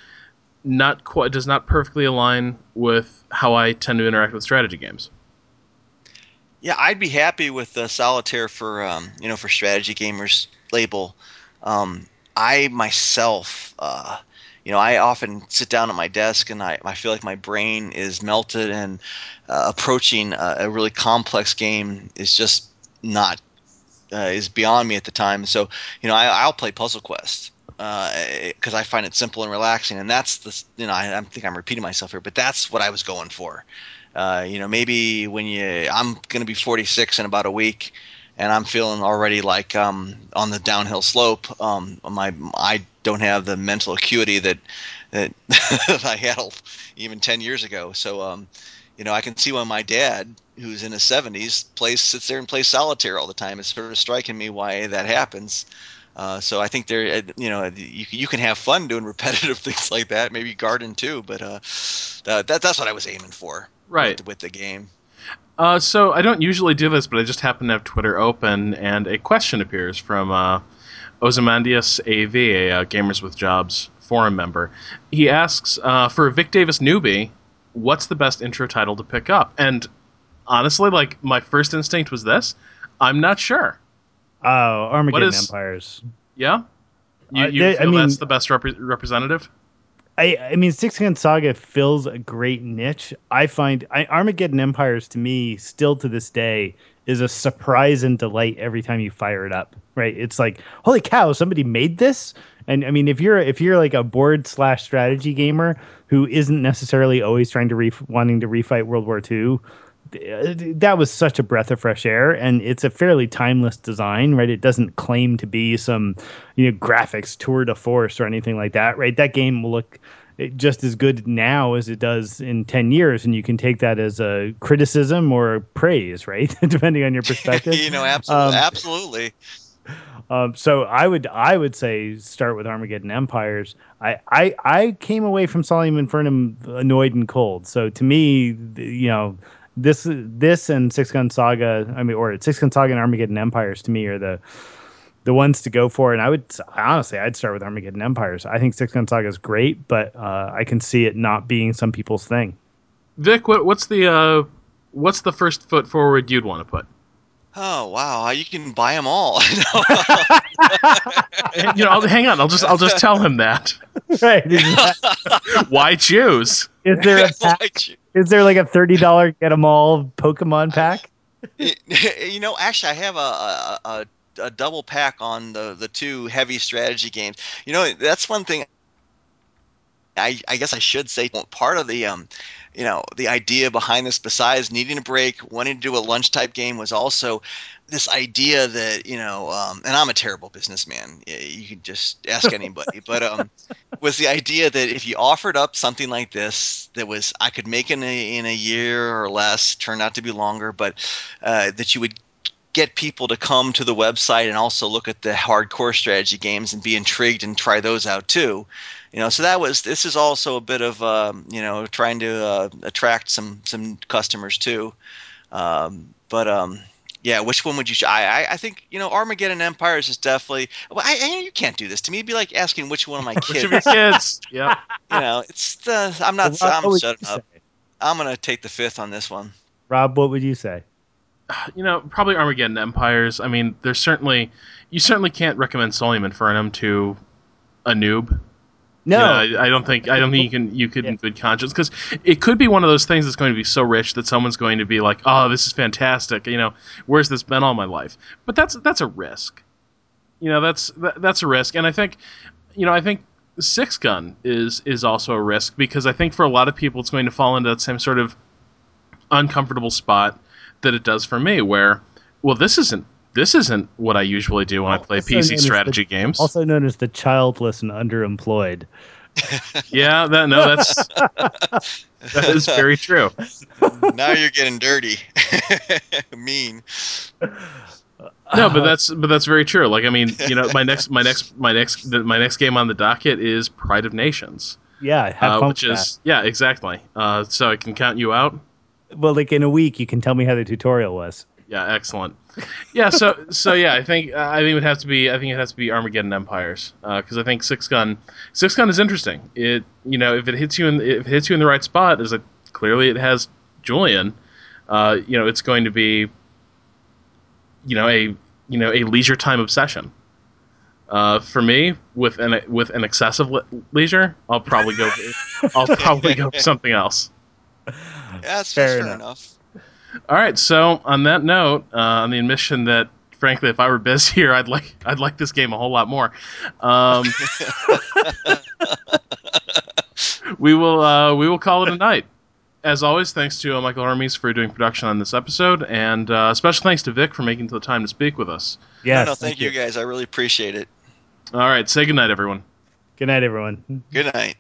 not quite does not perfectly align with how I tend to interact with strategy games. Yeah, I'd be happy with the solitaire for um, you know for strategy gamers label. Um, I myself, uh, you know, I often sit down at my desk and I, I feel like my brain is melted and uh, approaching a, a, really complex game is just not uh, is beyond me at the time. So you know, I, will play Puzzle Quest because uh, I find it simple and relaxing, and that's the you know I, I think I'm repeating myself here, but that's what I was going for. Uh, you know, maybe when you, I'm going to be 46 in about a week, and I'm feeling already like um, on the downhill slope. Um, my, I don't have the mental acuity that that (laughs) I had even 10 years ago. So, um, you know, I can see why my dad, who's in his 70s, plays sits there and plays solitaire all the time. It's sort of striking me why that happens. Uh, so I think there, uh, you know, you, you can have fun doing (laughs) repetitive things like that. Maybe garden too, but uh, that that's what I was aiming for right with, with the game. Uh, so I don't usually do this, but I just happen to have Twitter open, and a question appears from uh, Ozymandias AV, a uh, Gamers with Jobs forum member. He asks uh, for a Vic Davis newbie, what's the best intro title to pick up? And honestly, like my first instinct was this. I'm not sure. Oh, Armageddon is, Empires. Yeah, you, you uh, feel I mean, that's the best rep- representative? I, I mean, Six Gun Saga fills a great niche. I find I, Armageddon Empires to me, still to this day, is a surprise and delight every time you fire it up. Right? It's like, holy cow, somebody made this. And I mean, if you're if you're like a board slash strategy gamer who isn't necessarily always trying to re- wanting to refight World War II, that was such a breath of fresh air and it's a fairly timeless design right? It doesn't claim to be some you know graphics tour de force or anything like that right? That game will look eh, just as good now as it does in 10 years and you can take that as a criticism or praise right? (laughs) Depending on your (laughs) perspective. You know absolutely um, absolutely um, so I would I would say start with Armageddon Empires. I, I I came away from Solium Infernum annoyed and cold. So to me, you know, this this and Six Gun Saga, I mean, or Six Gun Saga and Armageddon Empires to me are the the ones to go for. And I would honestly, I'd start with Armageddon Empires. I think Six Gun Saga is great, but uh, I can see it not being some people's thing. Vic, what, what's the uh, what's the first foot forward you'd want to put? Oh wow! You can buy them all. (laughs) you know, (laughs) hang on. I'll just I'll just tell him that. (laughs) Right. Why choose? Is there a pack, is there like a thirty dollar get them all Pokemon pack? you know, actually, I have a, a, a a double pack on the the two heavy strategy games. You know, that's one thing. I I guess I should say part of the um you know the idea behind this besides needing a break wanting to do a lunch type game was also this idea that you know um, and i'm a terrible businessman. You can just ask (laughs) anybody. But um, was the idea that if you offered up something like this that was i could make in a, in a year or less turned out to be longer but uh, that you would get people to come to the website and also look at the hardcore strategy games and be intrigued and try those out too you know so that was this is also a bit of um, you know trying to uh, attract some some customers too. Um, but um, yeah which one would you I, I think you know armageddon empires is definitely well, I, I, you can't do this to me. It'd be like asking which one of my kids (laughs) which of your kids? Yeah (laughs) you know it's the i'm not well, i'm shutting up. say? i'm gonna take the fifth on this one. Rob what would you say? (sighs) You know probably armageddon empires. I mean there's certainly you certainly can't recommend Solium Infernum to a noob no, you know, I, I, don't think I don't think you can you could yeah. in good conscience because it could be one of those things that's going to be so rich that someone's going to be like, oh, this is fantastic. You know, where's this been all my life? But that's that's a risk. You know, that's that, that's a risk, and I think, you know, I think six gun is is also a risk because I think for a lot of people it's going to fall into that same sort of uncomfortable spot that it does for me, where well, this isn't this isn't what I usually do when I play PC strategy the, games. Also known as the childless and underemployed. (laughs) Yeah, that no, that's that is very true. now you're getting dirty, (laughs) mean. No, but that's but that's very true. Like I mean, you know, my next my next my next my next game on the docket is Pride of Nations, yeah, have uh, which with is yeah, exactly. Uh, so I can count you out. well, like in a week, you can tell me how the tutorial was. Yeah, excellent. Yeah, so so yeah, I think I think it would have to be I think it has to be Armageddon Empires because I think six gun six gun is interesting. It you know if it hits you in if it hits you in the right spot, is it clearly it has Julian. Uh, you know, it's going to be you know a you know a leisure time obsession. Uh, for me, with an with an excessive le- leisure, I'll probably go. I'll (laughs) probably go for something else. Yeah, that's Fair fair, enough. enough. All right. So on that note, uh, on the admission that frankly, if I were Biz here, I'd like I'd like this game a whole lot more. Um, (laughs) we will uh, we will call it a night. As always, thanks to uh, Michael Hermes for doing production on this episode, and uh, special thanks to Vic for making the time to speak with us. Yes, no, no, thank you guys. I really appreciate it. All right. Say goodnight, everyone. Good night, everyone. Good night.